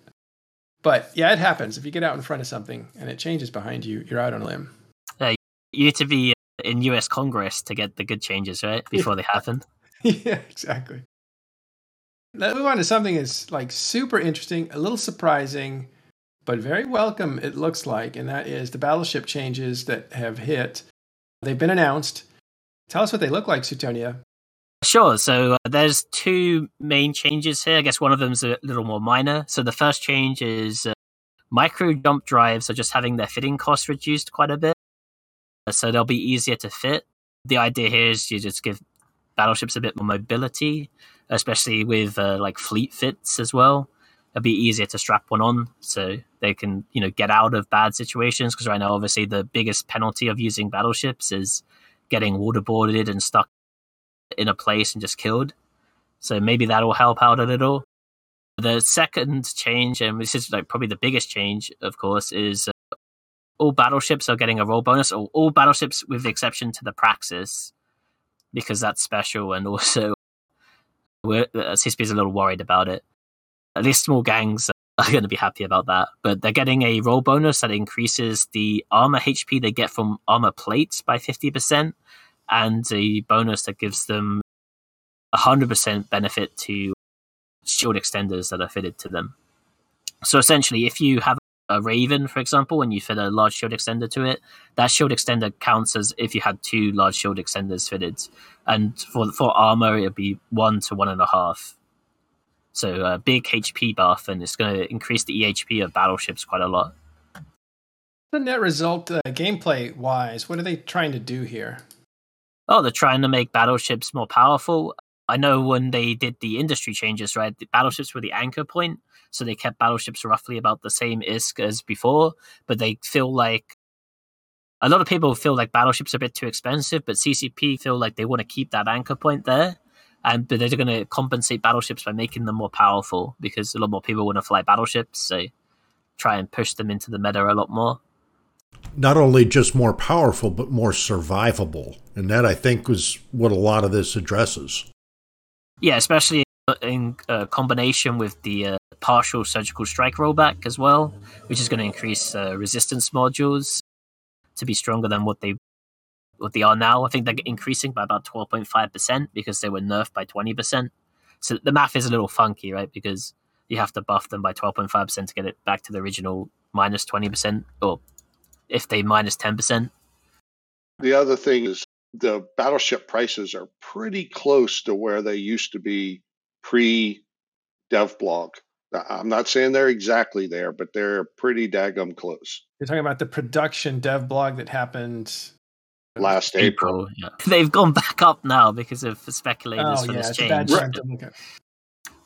But yeah, it happens. If you get out in front of something and it changes behind you, you're out on a limb. You need to be in US Congress to get the good changes, right? Before they happen. yeah, exactly. Let's move on to something that's like super interesting, a little surprising, but very welcome, it looks like, and that is the battleship changes that have hit. They've been announced. Tell us what they look like, Suitonia. Sure. So uh, there's two main changes here. I guess one of them's a little more minor. So the first change is uh, micro jump drives are just having their fitting costs reduced quite a bit. So they'll be easier to fit. The idea here is you just give battleships a bit more mobility, especially with uh, like fleet fits as well. It'll be easier to strap one on so they can, you know, get out of bad situations. Because right now, obviously, the biggest penalty of using battleships is getting waterboarded and stuck in a place and just killed. So maybe that'll help out a little. The second change, and this is like probably the biggest change, of course, is all battleships are getting a roll bonus, or all battleships with the exception to the Praxis, because that's special, and also We're, uh, CCP is a little worried about it. At least small gangs are going to be happy about that. But they're getting a roll bonus that increases the armor HP they get from armor plates by 50%, and a bonus that gives them 100% benefit to shield extenders that are fitted to them. So essentially, if you have a Raven, for example, and you fit a large shield extender to it, that shield extender counts as if you had two large shield extenders fitted. And for for armor, it'd be one to one and a half. So a big HP buff, and it's going to increase the EHP of battleships quite a lot. The net result, uh, gameplay wise, what are they trying to do here? Oh, they're trying to make battleships more powerful. I know when they did the industry changes, right? The battleships were the anchor point, so they kept battleships roughly about the same ISK as before, but they feel like a lot of people feel like battleships are a bit too expensive, but CCP feel like they want to keep that anchor point there. And but they're going to compensate battleships by making them more powerful because a lot more people want to fly battleships. So try and push them into the meta a lot more. Not only just more powerful, but more survivable. And that I think was what a lot of this addresses. Yeah, especially in uh, combination with the uh, partial surgical strike rollback as well, which is going to increase uh, resistance modules to be stronger than what they what they are now. I think they're increasing by about twelve point five percent because they were nerfed by twenty percent. So the math is a little funky, right? Because you have to buff them by twelve point five percent to get it back to the original minus twenty percent, or if they minus ten percent. The other thing is the battleship prices are pretty close to where they used to be pre dev blog. I'm not saying they're exactly there, but they're pretty daggum close. You're talking about the production dev blog that happened last April. April. Yeah. They've gone back up now because of speculators Oh for yeah, this it's a bad change. time to look at.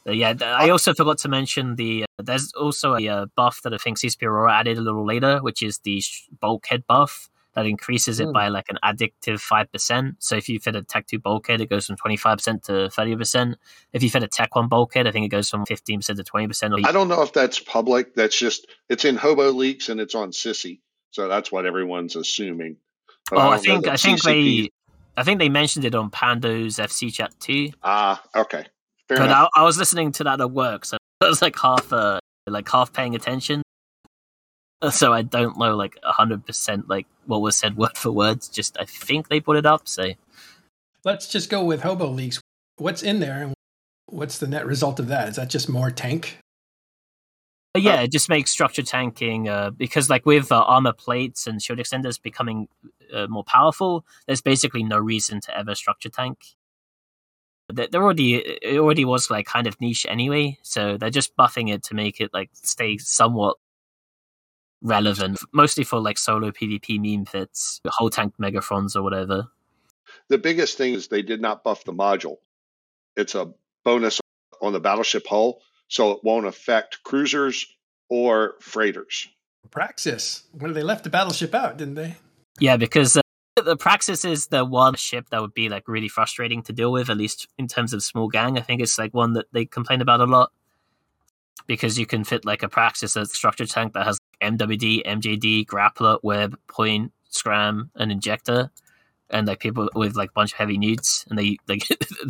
Uh, yeah, I also forgot to mention the. Uh, there's also a uh, buff that I think CCP Aurora added a little later, which is the sh- bulkhead buff that increases it Hmm. by like an addictive five percent. So if you fit a Tech Two bulkhead, it goes from twenty five percent to thirty percent. If you fit a Tech One bulkhead, I think it goes from fifteen percent to twenty percent. I don't know if that's public. That's just it's in Hobo Leaks and it's on Sisi, so that's what everyone's assuming. But Oh, I don't think I think CCP they, I think they mentioned it on Pando's FC chat too. Ah, okay, fair But enough. I, I was listening to that at work, so I was like half, uh, like half paying attention. So I don't know like hundred percent like what was said word for word. Just I think they put it up. So Let's just go with Hobo Leaks. What's in there and what's the net result of that? Is that just more tank? But yeah, it just makes structure tanking uh, because like with uh, armor plates and shield extenders becoming uh, more powerful, there's basically no reason to ever structure tank. There already it already was like kind of niche anyway, so they're just buffing it to make it like stay somewhat relevant, mostly for like solo PvP meme fits, whole tank Megathrons or whatever. the biggest thing is they did not buff the module. It's a bonus on the battleship hull, so it won't affect cruisers or freighters. Praxis. When they left the battleship out, didn't they? Yeah, because uh, the Praxis is the one ship that would be like really frustrating to deal with, at least in terms of small gang. I think it's like one that they complain about a lot because you can fit like a Praxis as a structure tank that has MWD, MJD, grappler, web, point, scram, and injector. And like people with like a bunch of heavy neuts, and they like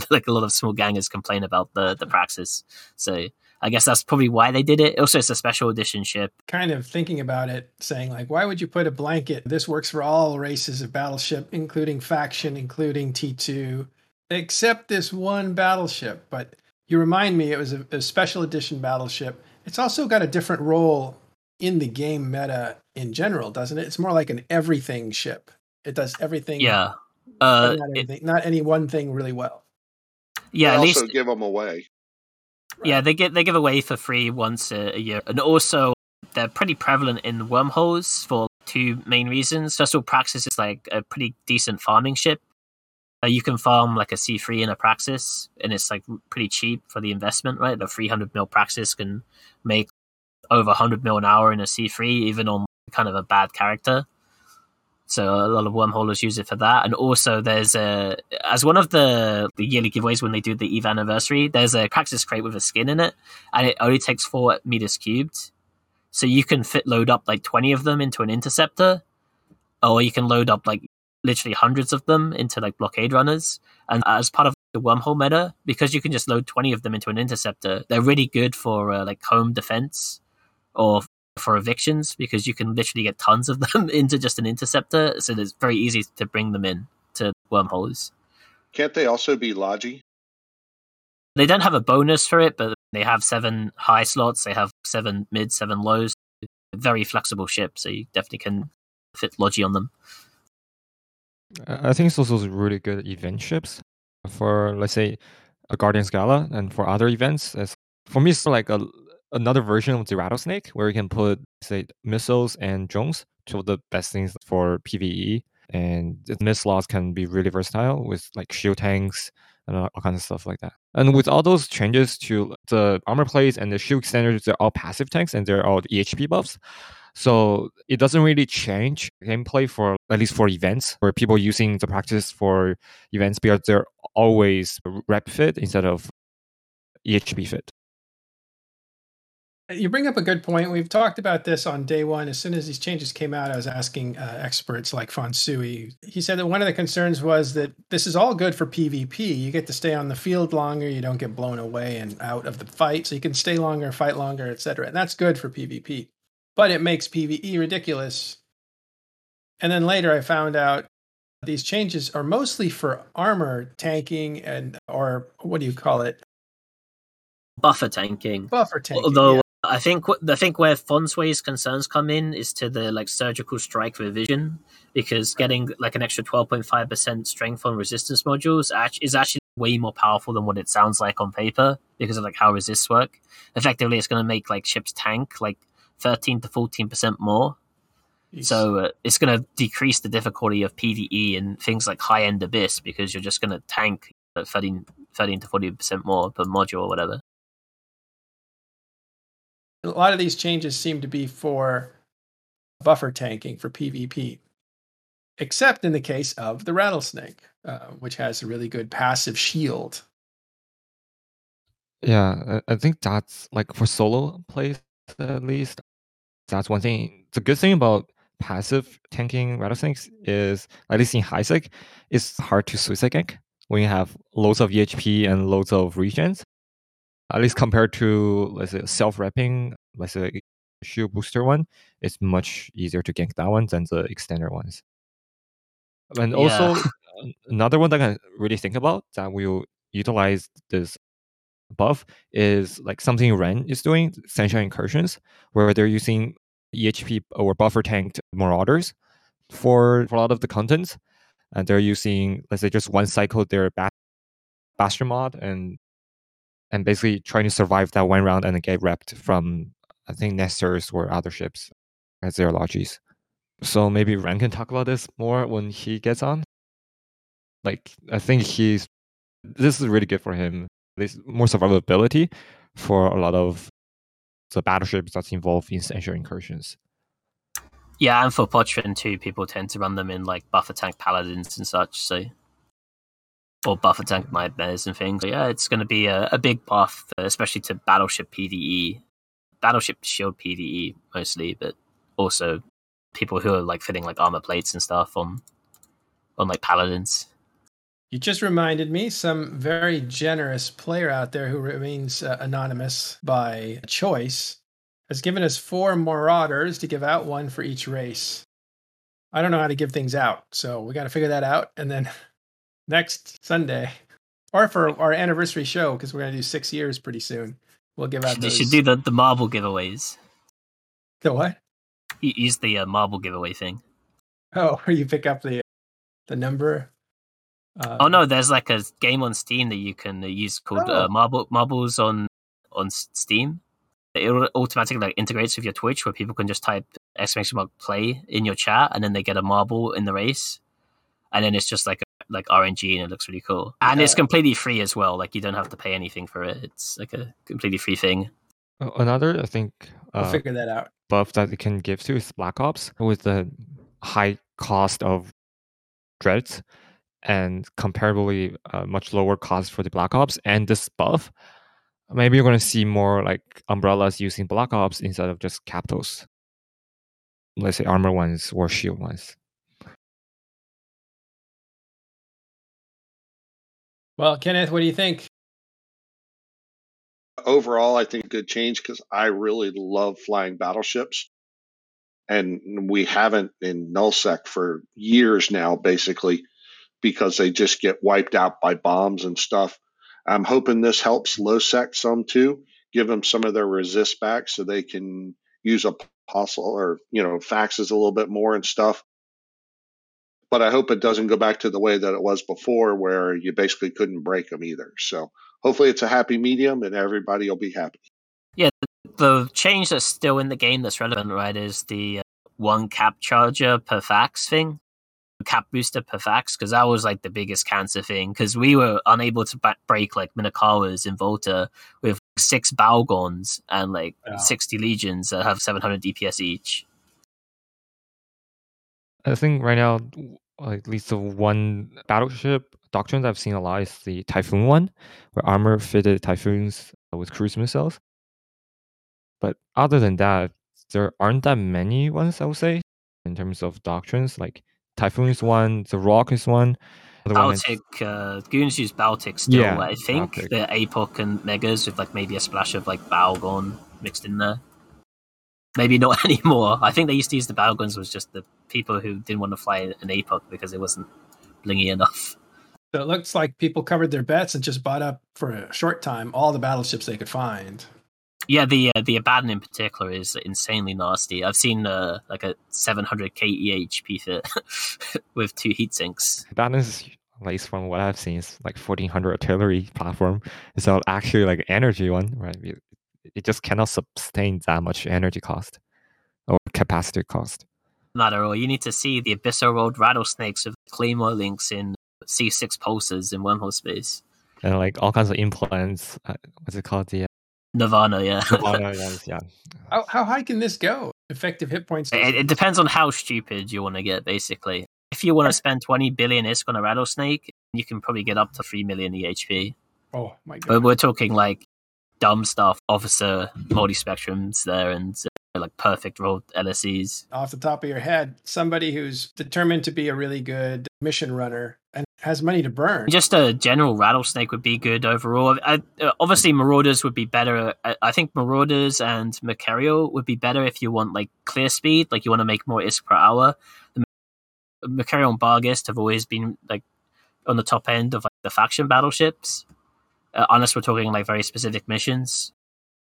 like a lot of small gangers complain about the the Praxis. So I guess that's probably why they did it. Also, it's a special edition ship. Kind of thinking about it, saying like, why would you put a blanket? This works for all races of battleship, including faction, including T2, except this one battleship. But you remind me, it was a, a special edition battleship. It's also got a different role in the game meta in general, doesn't it? It's more like an everything ship. It does everything. Yeah, uh, not it- not any one thing really well. yeah. they At also least give them away. Yeah, they get they give away for free once a, a year, and also they're pretty prevalent in wormholes for two main reasons. First of all, Praxis is like a pretty decent farming ship. Uh, you can farm like a C three in a Praxis, and it's like pretty cheap for the investment, right? The three hundred mil Praxis can make over hundred mil an hour in a C three, even on kind of a bad character. So a lot of wormholers use it for that, and also there's a as one of the the yearly giveaways when they do the Eve anniversary. There's a Praxis crate with a skin in it, and it only takes four meters cubed. So you can fit load up like twenty of them into an interceptor, or you can load up like literally hundreds of them into like blockade runners. And as part of the wormhole meta because you can just load 20 of them into an interceptor. They're really good for uh, like home defense or for evictions because you can literally get tons of them into just an interceptor. So it's very easy to bring them in to wormholes. Can't they also be Logi? They don't have a bonus for it, but they have seven high slots. They have seven mid, seven lows. Very flexible ship, so you definitely can fit Logi on them. I think it's also really good event ships for, let's say, a Guardians Gala and for other events. It's, for me, it's like a another version of the rattlesnake where you can put say missiles and drones two of the best things for pve and the missiles can be really versatile with like shield tanks and all, all, kinds of stuff like that. And with all those changes to the armor plates and the shield extenders they're all passive tanks and they're all ehp buffs. So it doesn't really change gameplay for at least for events where people using the Praxis for events because they're always rep fit instead of ehp fit you bring up a good point. We've talked about this on day one. As soon as these changes came out, I was asking uh, experts like Fonsui. He said that one of the concerns was that this is all good for PvP. You get to stay on the field longer. You don't get blown away and out of the fight. So you can stay longer, fight longer, etc. And that's good for PvP. But it makes PvE ridiculous. And then later I found out these changes are mostly for armor tanking and, or what do you call it? Buffer tanking. Buffer tanking. Although. I think I think where Fonsui's concerns come in is to the like surgical strike revision because getting like an extra twelve point five percent strength on resistance modules is actually way more powerful than what it sounds like on paper because of like how resists work. Effectively, it's going to make like ships tank like thirteen to fourteen percent more. So uh, it's going to decrease the difficulty of PVE and things like high end abyss because you're just going to tank 13, 13 to forty percent more per module or whatever a lot of these changes seem to be for buffer tanking for PvP, except in the case of the rattlesnake, uh, which has a really good passive shield. Yeah, I think that's like for solo plays at least. That's one thing. The good thing about passive tanking rattlesnakes is, at least in high sec, it's hard to suicide gank when you have loads of EHP and loads of regens at least compared to let's say self-repping, let's say shoe booster one, it's much easier to gank that one than the extender ones. And yeah. also another one that I really think about that will utilize this buff is like something Ren is doing, Sunshine Incursions, where they're using EHP or buffer tanked Marauders for, for a lot of the content. And they're using, let's say, just one cycle their Bastion mod and and basically trying to survive that one round and get repped from I think Nestors or other ships as their logis. So maybe Ren can talk about this more when he gets on. Like I think he's this is really good for him. There's more survivability for a lot of the battleships that's involved in essential incursions. Yeah, and for Potrin too, people tend to run them in like buffer tank paladins and such. So or buffer tank nightmares and things. yeah, it's going to be a, a big buff, especially to Battleship PVE, Battleship Shield PVE mostly, but also people who are like fitting like armor plates and stuff on on like paladins. You just reminded me some very generous player out there who remains uh, anonymous by choice has given us four marauders to give out one for each race. I don't know how to give things out, so we got to figure that out and then next Sunday, or for our anniversary show because we're gonna do six years pretty soon. We'll give out. They should do the the marble giveaways. The what? use the uh, marble giveaway thing. Oh, where you pick up the the number. Uh, oh no, there's like a game on Steam that you can use called uh, oh. uh, Marble Marbles on on Steam. It automatically like integrates with your Twitch, where people can just type exclamation mark play in your chat, and then they get a marble in the race, and then it's just like like RNG and it looks really cool. And yeah. it's completely free as well. Like you don't have to pay anything for it. It's like a completely free thing. Another, I think, uh, will figure that out. Buff that it can give to is Black Ops with the high cost of dreads and comparably uh, much lower cost for the Black Ops and this buff. Maybe you're going to see more like umbrellas using Black Ops instead of just capitals. Let's say armor ones or shield ones. Well, Kenneth, what do you think? Overall, I think good change because I really love flying battleships. And we haven't in nullsec for years now, basically, because they just get wiped out by bombs and stuff. I'm hoping this helps low sec some too, give them some of their resist back so they can use apostle or you know faxes a little bit more and stuff but I hope it doesn't go back to the way that it was before, where you basically couldn't break them either. So hopefully it's a happy medium, and everybody will be happy. Yeah, the change that's still in the game that's relevant, right, is the uh, one cap charger per fax thing, cap booster per fax, because that was like the biggest cancer thing. Because we were unable to back break like Minokawas in Volta with six Bhaalgorns and like yeah. sixty legions that have seven hundred DPS each. I think right now, at least the one battleship doctrines I've seen a lot is the Typhoon one, where armor fitted Typhoons with cruise missiles. But other than that, there aren't that many ones I would say in terms of doctrines. Like Typhoon is one, the Rokh is one. Baltec, uh, Goons use Baltec still, yeah, I think. Baltec. The APOC and Megas with like maybe a splash of like Bhaalgorn mixed in there. Maybe not anymore. I think they used to use the Bhaalgorns was just the people who didn't want to fly an APOC because it wasn't blingy enough. So it looks like people covered their bets and just bought up for a short time all the battleships they could find. Yeah, the uh, the Abaddon in particular is insanely nasty. I've seen uh, like a 700 KEHP fit with two heat sinks. Abaddon is, at least from what I've seen, is like 1400 artillery platform. It's not actually like an energy one, right? It just cannot sustain that much energy cost or capacity cost. Not at all. You need to see the Abyssal Road rattlesnakes with claymore links in C6 pulses in wormhole space. And like all kinds of implants. Uh, what's it called? The uh... Nirvana, yeah. Nirvana, yes, yeah. How, how high can this go? Effective hit points? It, it depends on how stupid you want to get, basically. If you want to spend 20 billion ISK on a rattlesnake, you can probably get up to 3 million EHP. Oh my god. But we're talking like dumb stuff, officer multi spectrums there, and uh, like perfect rolled LSEs. Off the top of your head, somebody who's determined to be a really good mission runner and has money to burn. Just a general rattlesnake would be good overall. I, uh, obviously, Marauders would be better. I, I think Marauders and Machariel would be better if you want like clear speed, like you want to make more ISK per hour. The and Barghest have always been like on the top end of like the faction battleships uh, unless we're talking like very specific missions.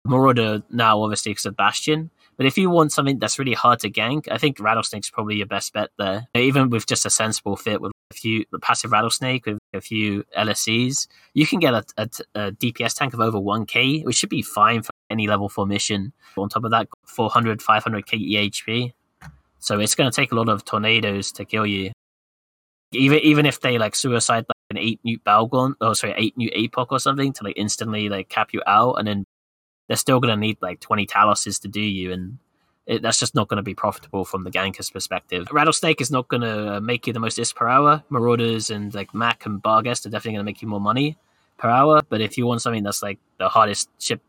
Marauder now obviously because of Bastion, but if you want something that's really hard to gank, I think Rattlesnake's probably your best bet there. Even with just a sensible fit with a few passive Rattlesnake with a few LSEs, you can get a, a, a, DPS tank of over 1k, which should be fine for any level 4 mission. On top of that, 400, 500k EHP. So it's going to take a lot of tornadoes to kill you. Even even if they like suicide an eight neut Bhaalgorn, oh sorry, eight neut APOC or something to like instantly like cap you out, and then they're still going to need like twenty Taloses to do you, and it, that's just not going to be profitable from the ganker's perspective. Rattlesnake is not going to make you the most is per hour. Marauders and like Mac and Barghest are definitely going to make you more money per hour. But if you want something that's like the hardest ship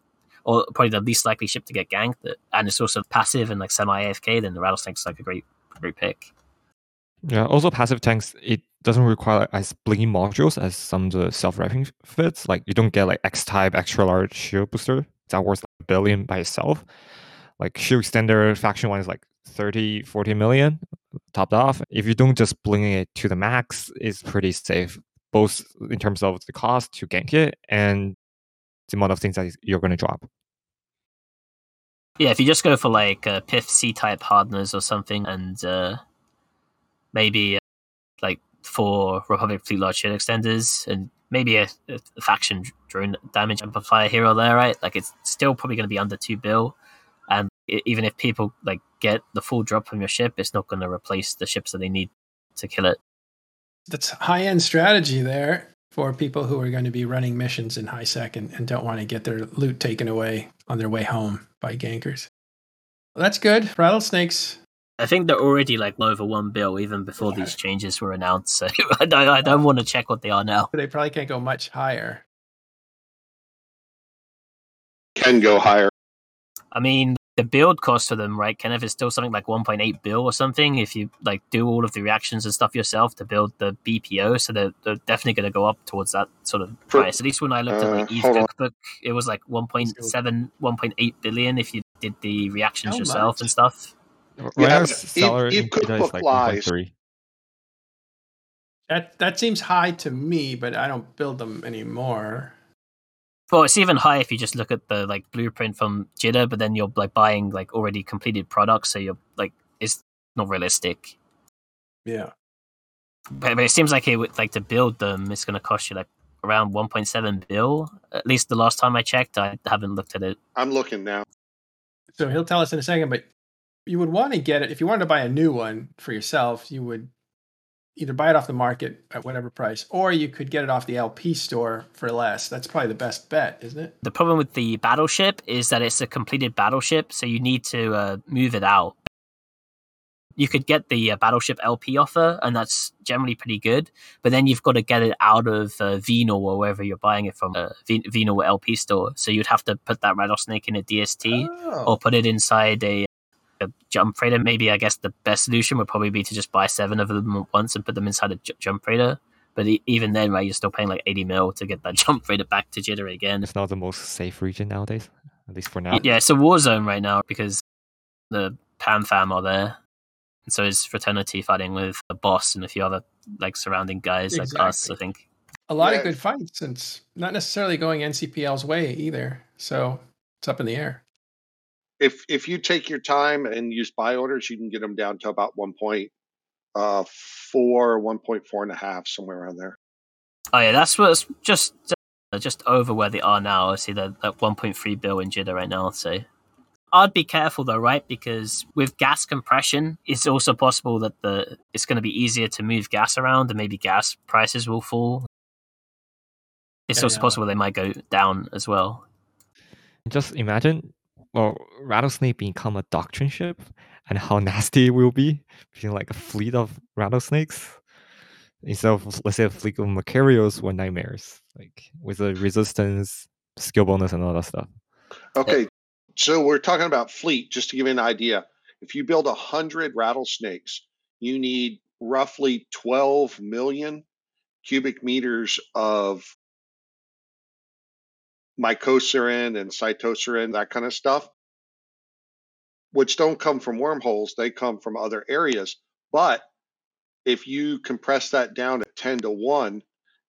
or probably the least likely ship to get ganked, and it's also passive and like semi AFK, then the Rattlesnake's like a great, great pick. Yeah, also passive tanks, it doesn't require as blingy modules as some of the self-repping fits. Like you don't get like X-type extra large shield booster that worth like a billion by itself. Like shield extender faction one is like 30, 40 million topped off. If you don't just bling it to the max, it's pretty safe, both in terms of the cost to gank it and the amount of things that you're going to drop. Yeah, if you just go for like a Pith C type hardeners or something and uh, maybe uh, like four Republic Fleet Large Shield Extenders and maybe a, a, faction drone damage amplifier here or there, right? Like it's still probably going to be under two bill, and it, even if people like get the full drop from your ship, it's not going to replace the ships that they need to kill it. That's high end strategy there for people who are going to be running missions in high sec and, and don't want to get their loot taken away on their way home by gankers. That's good. Rattlesnakes I think they're already like over one bill even before these changes were announced. So I don't, I don't want to check what they are now. They probably can't go much higher. Can go higher. I mean, the build cost for them, right, Kenneth, is still something like 1.8 bill or something. If you like do all of the reactions and stuff yourself to build the BPO, so they're, they're definitely going to go up towards that sort of For- price. At least when I looked at like Uh, Eve hold on. Cookbook, it was like 1.7, 1.8 billion if you did the reactions How yourself much? and stuff. Right Yeah, now, Eve- seller Eve in beta is Cookbook like lies. 1.3. That that seems high to me, but I don't build them anymore. Well, it's even high if you just look at the like blueprint from Jita, but then you're like buying like already completed products, so you're like it's not realistic. Yeah. But, but it seems like it would like to build them, it's going to cost you like around 1.7 bill. At least the last time I checked, I haven't looked at it. I'm looking now. So he'll tell us in a second, but you would want to get it if you wanted to buy a new one for yourself. You would either buy it off the market at whatever price, or you could get it off the LP store for less. That's probably the best bet, isn't it? The problem with the battleship is that it's a completed battleship, so you need to uh, move it out. You could get the uh, battleship LP offer, and that's generally pretty good. But then you've got to get it out of uh, Venal or wherever you're buying it from, uh, Venal LP store. So you'd have to put that rattlesnake in a DST. Oh. or put it inside a, a jump freighter. Maybe I guess the best solution would probably be to just buy seven of them at once and put them inside a j- jump freighter. But e- even then, right, you're still paying like 80 mil to get that jump freighter back to Jita again. It's not the most safe region nowadays, at least for now. Yeah, it's a war zone right now because the Pan Fam are there. And so is Fraternity fighting with a boss and a few other like surrounding guys like us, I think. a lot Yeah. of good fights, and not necessarily going NCPL's way either. So it's up in the air. If if you take your time and use buy orders, you can get them down to about one point uh, four, one point four and a half, somewhere around there. Oh yeah, that's what's just uh, just over where they are now. I see that at 1.3 bill in Jita right now. So I'd be careful though, right? Because with gas compression, it's also possible that the it's going to be easier to move gas around, and maybe gas prices will fall. It's Yeah, also yeah. possible they might go down as well. Just imagine, well, rattlesnake become a doctrine ship, and how nasty it will be being like a fleet of rattlesnakes instead of let's say a fleet of Machariels or nightmares, like with the resistance, skill bonus, and all that stuff. Okay, so we're talking about fleet. Just to give you an idea, if you build a hundred rattlesnakes, you need roughly twelve million cubic meters of Mykoserocin and Cytoserocin, that kind of stuff, which don't come from wormholes. They come from other areas. But if you compress that down to 10 to 1,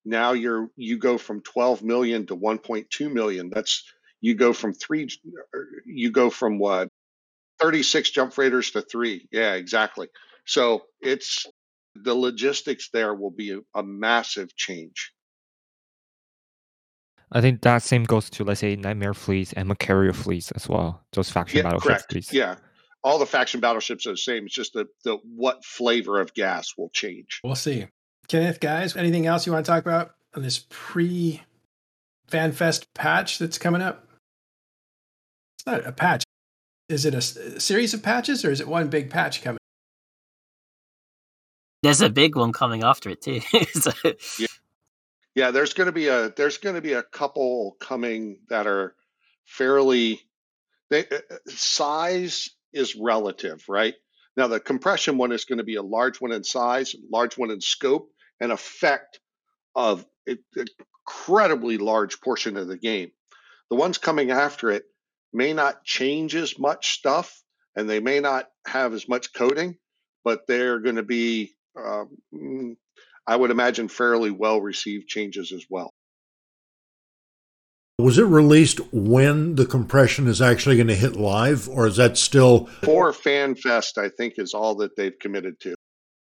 now you're you go from 12 million to 1.2 million. That's you go from 3 er, you go from what 36 jump freighters to 3. Yeah, exactly. So it's the logistics there will be a, a massive change. I think that same goes to let's say nightmare fleets and Machariel fleets as well. Those faction Yeah, battleship correct. fleets. Yeah. All the faction battleships are the same. It's just the, the what flavor of gas will change. We'll see. Kenneth, guys, anything else you want to talk about on this pre FanFest patch that's coming up? It's not a patch. Is it a series of patches or is it one big patch coming? There's a big one coming after it too. so, Yeah, there's going to be a there's going to be a couple coming that are fairly they, uh, uh, size is relative, right? Now the compression one is going to be a large one in size, large one in scope, and effect of an incredibly large portion of the game. The ones coming after it may not change as much stuff, and they may not have as much coding, but they're going to be um, mm, I would imagine fairly well received changes as well. Was it released when the compression is actually going to hit live, or is that still? For FanFest, I think is all that they've committed to.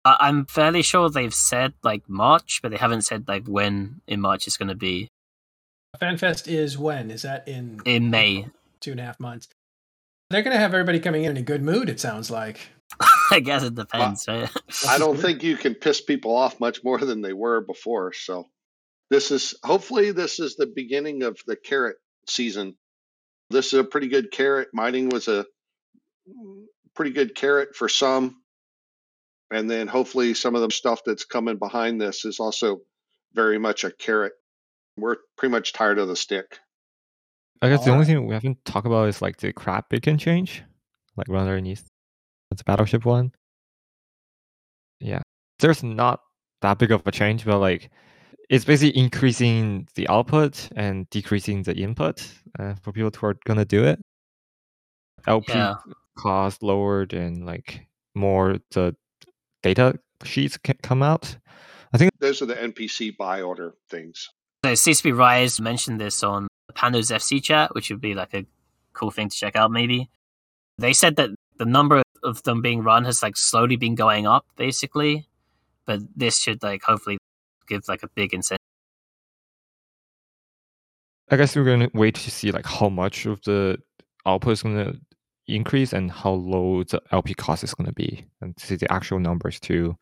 I- I'm fairly sure they've said like March, but they haven't said like when in March it's going to be. FanFest is when? Is that in In May. two and a half months? They're going to have everybody coming in in a good mood, it sounds like. I guess it depends, right? I don't think you can piss people off much more than they were before. So this is hopefully this is the beginning of the carrot season. This is a pretty good carrot. Mining was a pretty good carrot for some. And then hopefully some of the stuff that's coming behind this is also very much a carrot. We're pretty much tired of the stick. I guess the only uh, thing we haven't talked about is like the CRAB beacon change. like run underneath the battleship one. Yeah, there's not that big of a change, but like it's basically increasing the output and decreasing the input uh, for people who are gonna do it. LP Yeah. cost lowered and like more the data sheets can come out. I think those are the NPC buy order things. So CCP Rise mentioned this on Pando's FC chat, which would be like a cool thing to check out maybe. They said that the number of them being run has like slowly been going up basically, but this should like hopefully give like a big incentive. I guess we're gonna wait to see like how much of the output is gonna increase and how low the LP cost is gonna be, and to see the actual numbers to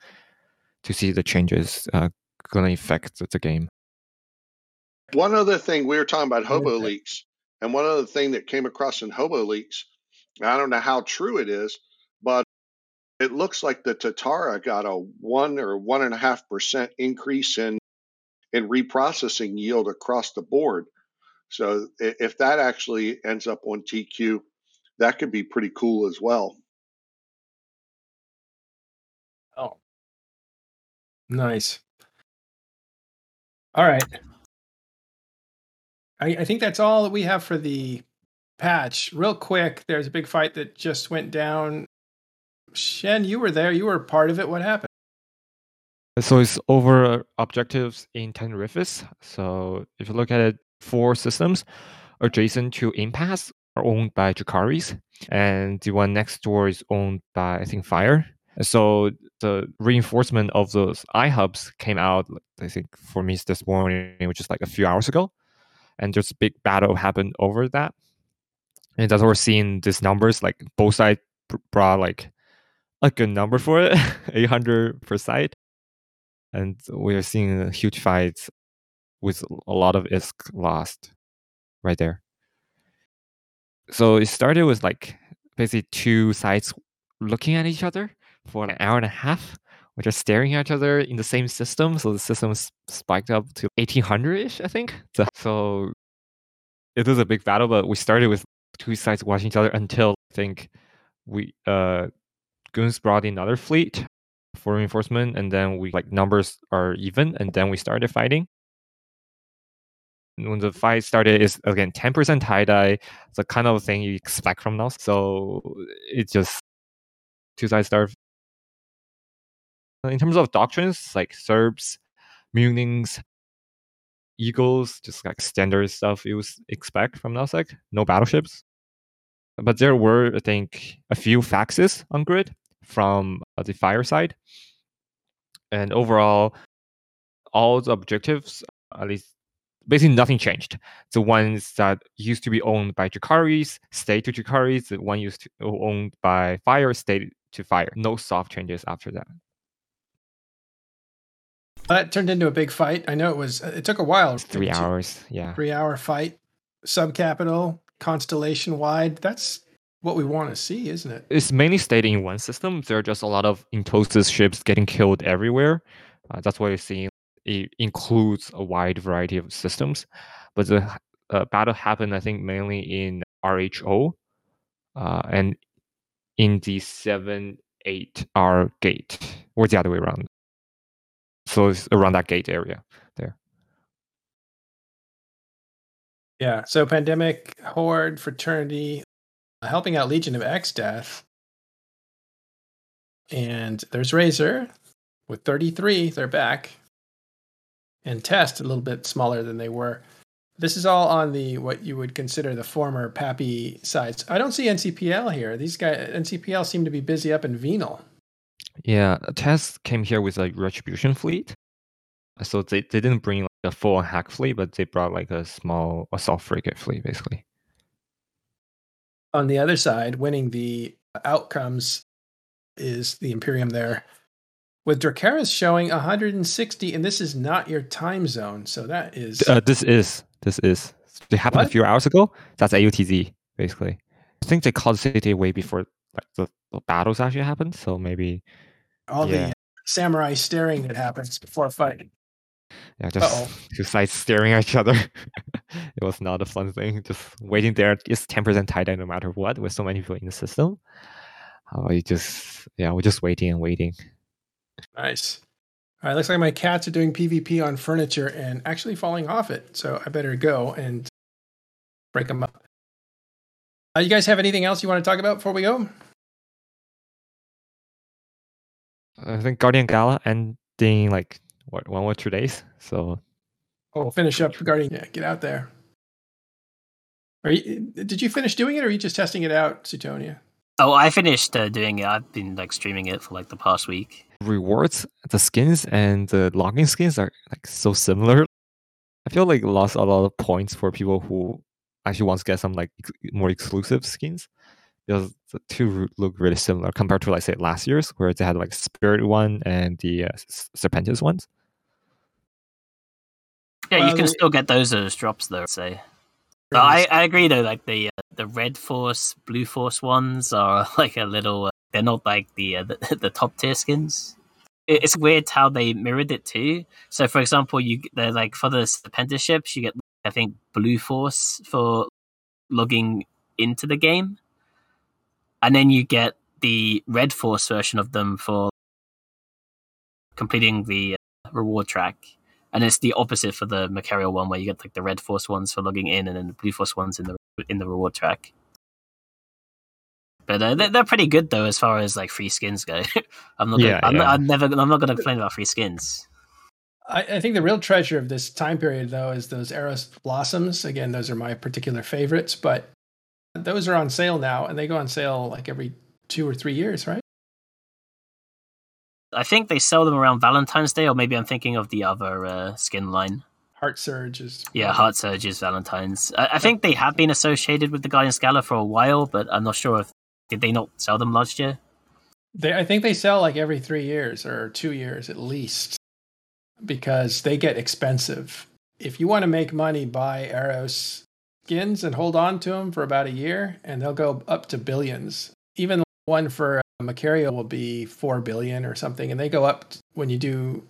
to see the changes uh, gonna affect the, the game. One other thing we were talking about Hoboleaks, and one other thing that came across in Hoboleaks, I don't know how true it is, but it looks like the Tatara got a one or one and a half percent increase in in reprocessing yield across the board. So if that actually ends up on TQ, that could be pretty cool as well. Oh, nice. All right. I, I think that's all that we have for the patch. Real quick, there's a big fight that just went down. Shen, you were there. You were part of it. What happened? So it's over uh, objectives in Tenerifis. So if you look at it, four systems adjacent to Impasse are owned by Dracarys, and the one next door is owned by I think Fire. So the reinforcement of those iHubs came out, I think for me this morning, which is like a few hours ago, and there's a big battle happened over that. And that's why we're seeing these numbers, like both sides br- brought like a good number for it, 800 per side and we are seeing huge fights with a lot of ISK lost right there. So it started with like basically two sides looking at each other for an hour and a half, which are staring at each other in the same system. So the system spiked up to 1800 ish, I think. So, so it was a big battle, but we started with two sides watching each other until I think we uh Goons brought in another fleet for reinforcement, and then we like numbers are even, and then we started fighting. When the fight started, is again ten percent TiDi, the kind of thing you expect from us. So it just two sides start. In terms of doctrines, like Cerbs, Muninns, Eagles, just like standard stuff you would expect from nullsec. No battleships, but there were I think a few faxes on grid from uh, the fireside. And overall, all the objectives, at least basically nothing changed. The ones that used to be owned by Dracarys stayed to Dracarys. The one used to owned by Fire stayed to Fire. No soft changes after that. That turned into a big fight. I know it was. It took a while. It's three hours. Yeah. Three hour fight. Subcapital, constellation wide. That's what we want to see, isn't it? It's mainly stayed in one system. There are just a lot of Entosis ships getting killed everywhere. Uh, that's why you're seeing it includes a wide variety of systems. But the uh, battle happened, I think, mainly in RHO uh, and in the 7 8R gate, or the other way around. So it's around that gate area there. Yeah. So pandemic, horde, fraternity, Uh, helping out Legion of X Death. And there's Razor with 33. They're back. And Test a little bit smaller than they were. This is all on the what you would consider the former PAPI sides. I don't see NCPL here. These guys NCPL seem to be busy up in Venal. Yeah, Test came here with a retribution fleet. So they, they didn't bring like a full HAC fleet, but they brought like a small assault frigate fleet, basically. On the other side, winning the outcomes is the Imperium there. With Dracarys showing 160, and this is not your time zone, so that is Uh, this is this is it happened What? a few hours ago. That's AUTZ basically. I think they called the city way before like the, the battles actually happened. So maybe all yeah. the samurai staring that happens before a fight. Yeah, just Uh-oh. two sides staring at each other. it was not a fun thing. Just waiting there. It's ten percent TiDi no matter what. With so many people in the system, uh, you just yeah, we're just waiting and waiting. Nice. All right, looks like my cats are doing PvP on furniture and actually falling off it. So I better go and break them up. Uh, you guys have anything else you want to talk about before we go? I think Guardian Gala ending like what one or two days. So Oh, we'll finish up regarding Yeah, get out there. Are you, did you finish doing it, or are you just testing it out, Suitonia? Oh, I finished uh, doing it. I've been like streaming it for like the past week. rewards, the skins and the logging skins are like so similar. I feel like lost a lot of points for people who actually want to get some like more exclusive skins because the two look really similar compared to like say last year's where they had like spirit one and the uh, serpentis ones. Yeah, you can still get those as drops though. I'd say. But I, I agree though. Like the uh, the red force, blue force ones are like a little. Uh, they're not like the, uh, the the top tier skins. It, it's weird how they mirrored it too. So for example, you they're like for the apprenticeships, you get I think blue force for logging into the game, and then you get the red force version of them for completing the uh, reward track and it's the opposite for the Machariel one, where you get like the red force ones for logging in, and then the blue force ones in the in the reward track. But uh, they're, they're pretty good though, as far as like free skins go. I'm not. Yeah, gonna, I'm, yeah. I'm never. I'm not going to complain about free skins. I, I think the real treasure of this time period, though, is those Eros blossoms. Again, those are my particular favorites, but those are on sale now, and they go on sale like every two or three years, right? I think they sell them around Valentine's Day, or maybe I'm thinking of the other uh, skin line. Heart Surge is Yeah, Heart Surges Valentine's. I, I think they have been associated with the Guardian Gala for a while, but I'm not sure if did they not sell them last year. They, I think they sell like every three years or two years at least, because they get expensive. If you want to make money, buy Eros skins and hold on to them for about a year, and they'll go up to billions. Even one for uh, Machariel will be four billion or something, and they go up t- when you do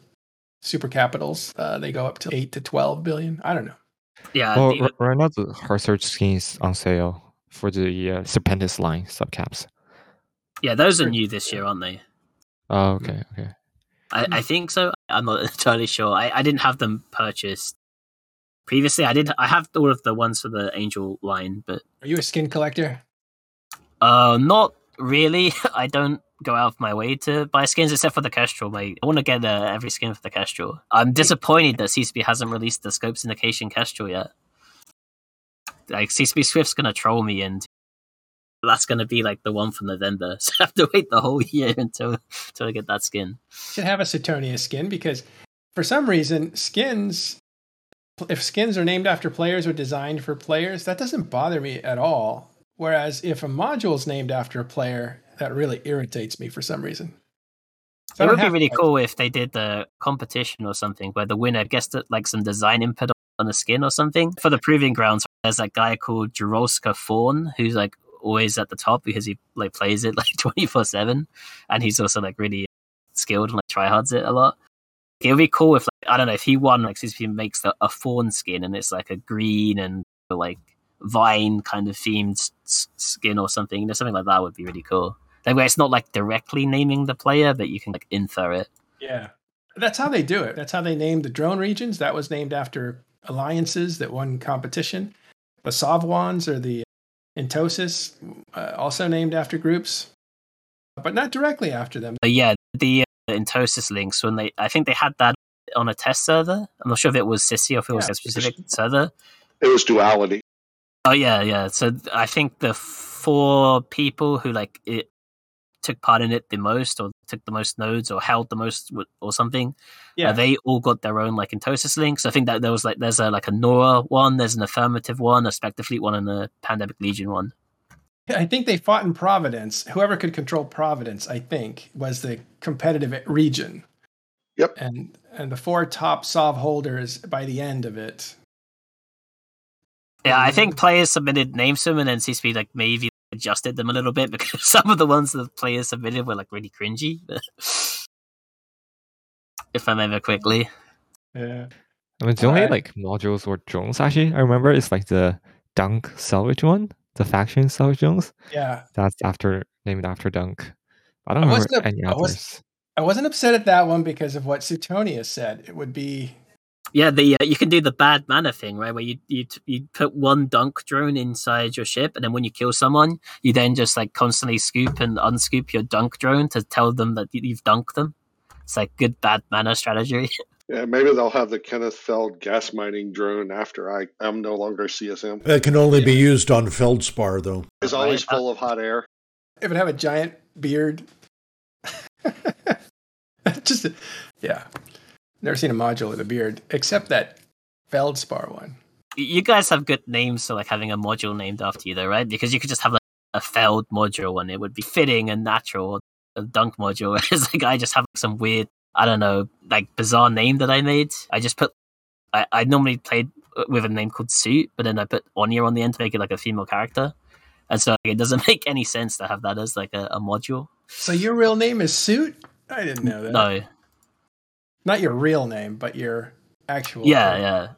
super capitals. Uh, they go up to eight to twelve billion. I don't know. Yeah, well, the- r- right now the Heart Surge skins on sale for the uh, Serpentis line subcaps. yeah, those are new this year, aren't they? Oh, okay, okay. I, I think so. I'm not entirely sure. I, I didn't have them purchased previously. I did. I have all of the ones for the Angel line, but Are you a skin collector? uh, not really. I don't go out of my way to buy skins except for the Kestrel. Mate. I want to get uh, every skin for the Kestrel. I'm disappointed that CCP hasn't released the Scope Syndication Kestrel yet. Like CCP Swift's gonna troll me, and that's gonna be like the one from November. So I have to wait the whole year until until I get that skin. should have a Saturnia skin because for some reason skins if skins are named after players or designed for players that doesn't bother me at all whereas if a module is named after a player that really irritates me for some reason So it would be really to- cool if they did the competition or something where the winner gets to, like some design input on the skin or something. For the proving grounds, there's that guy called Jarolska Fawn who's like always at the top because he like plays it like 24 7 and he's also like really skilled and like tryhards it a lot. It would be cool if like, I don't know if he won like if he makes a, a fawn skin and it's like a green and like vine kind of themed s- skin or something. You know, something like that would be really cool. That way, it's not like directly naming the player, but you can like infer it. yeah that's how they do it that's how they named the drone regions that was named after alliances that won competition the Savwans or the Entosis, uh, also named after groups but not directly after them But yeah, the uh, Entosis links when they, I think they had that on a test server. I'm not sure if it was Sisi or if it was Yeah. a specific server. It was duality. Oh yeah, yeah. So I think the four people who like it took part in it the most, or took the most nodes, or held the most, or something. yeah Uh, they all got their own like Entosis links. I think that there was like there's a like a Nora one, there's an affirmative one, a Spectre Fleet one, and a Pandemic Legion one. I think they fought in Providence. Whoever could control Providence, I think, was the competitive region. Yep. And and the four top Sov holders by the end of it. Yeah, I Mhm. think players submitted names to them, and then CCP like maybe adjusted them a little bit because some of the ones that players submitted were like really cringy. if I remember quickly. Yeah. I mean, the only Alright. like modules or drones actually I remember is like the Dunk salvage one, the faction salvage drones. Yeah. That's after named after Dunk. I don't I remember wasn't any I was- others. I wasn't upset at that one because of what Suitonia said. It would be Yeah, the uh, you can do the bad mana thing, right? Where you you you put one dunk drone inside your ship, and then when you kill someone, you then just like constantly scoop and unscoop your dunk drone to tell them that you- you've dunked them. It's like good bad mana strategy. Yeah, maybe they'll have the Kenneth Feld gas mining drone after I am no longer CSM. It can only be used on feldspar, though. It's always full uh, of hot air. If it would have a giant beard. Just yeah. Never seen a module with a beard except that Feldspar one. you guys have good names for like having a module named after you, though, right? Because you could just have like a Feld module, and it would be fitting and natural. A dunk module, whereas like I just have like, some weird, I don't know, like bizarre name that I made. I just put. I, I normally played with a name called Suit, but then I put Anya on the end to make it like a female character, and so like, it doesn't make any sense to have that as like a, a module. So your real name is Suit? I didn't know that. No, Not your real name, but your actual yeah, name. yeah.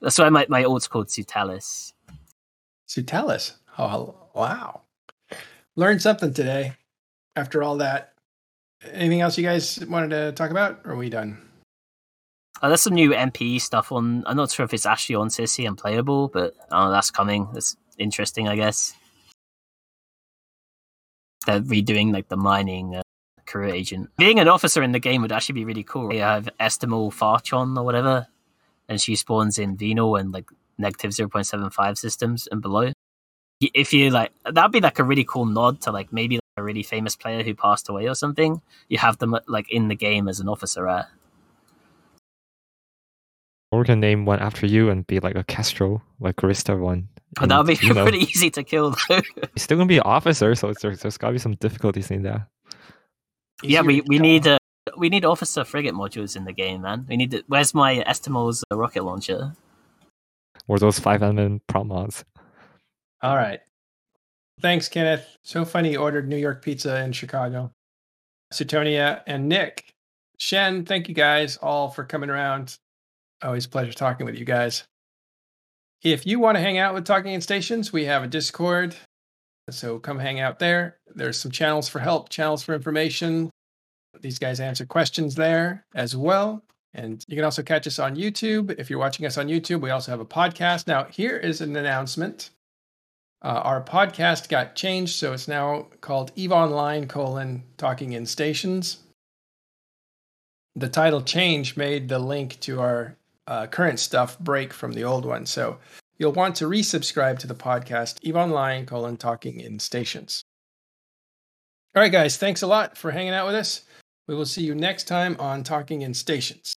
That's why my my alt's called Sutalis. Sutalis. Oh wow. Learned something today after all that. Anything else you guys wanted to talk about? Or are we done? Uh, there's some new NPE stuff on. I'm not sure if it's actually on Sisi and playable, but uh, that's coming. That's interesting, I guess. They're redoing like the mining uh, career agent. Being an officer in the game would actually be really cool. You have Estamel Tharchon or whatever, and she spawns in Venal and like negative 0.75 systems and below. If you like, that'd be like a really cool nod to like maybe a really famous player who passed away or something. You have them like in the game as an officer at. Or we can name one after you and be like a Castro, like Arista one. But that would be you know, pretty easy to kill, though. He's still gonna be an officer, so there's, there's gotta be some difficulties in that. yeah, we, we need uh, we need officer frigate modules in the game, man. We need. To, where's my Estamel's uh, rocket launcher? Or those five element prop mods. All right. Thanks, Kenneth. So funny you ordered New York pizza in Chicago. Suitonia and Nick. Shen, thank you guys all for coming around. Always a pleasure talking with you guys. If you want to hang out with Talking in Stations, we have a Discord. So come hang out there. There's some channels for help, channels for information. These guys answer questions there as well. And you can also catch us on YouTube. If you're watching us on YouTube, we also have a podcast. Now, here is an announcement. Uh, our podcast got changed, so it's now called Eve Online colon Talking in Stations. The title change made the link to our uh, current stuff break from the old one, so you'll want to resubscribe to the podcast Eve Online colon Talking in Stations. All right, guys, thanks a lot for hanging out with us. We will see you next time on Talking in Stations.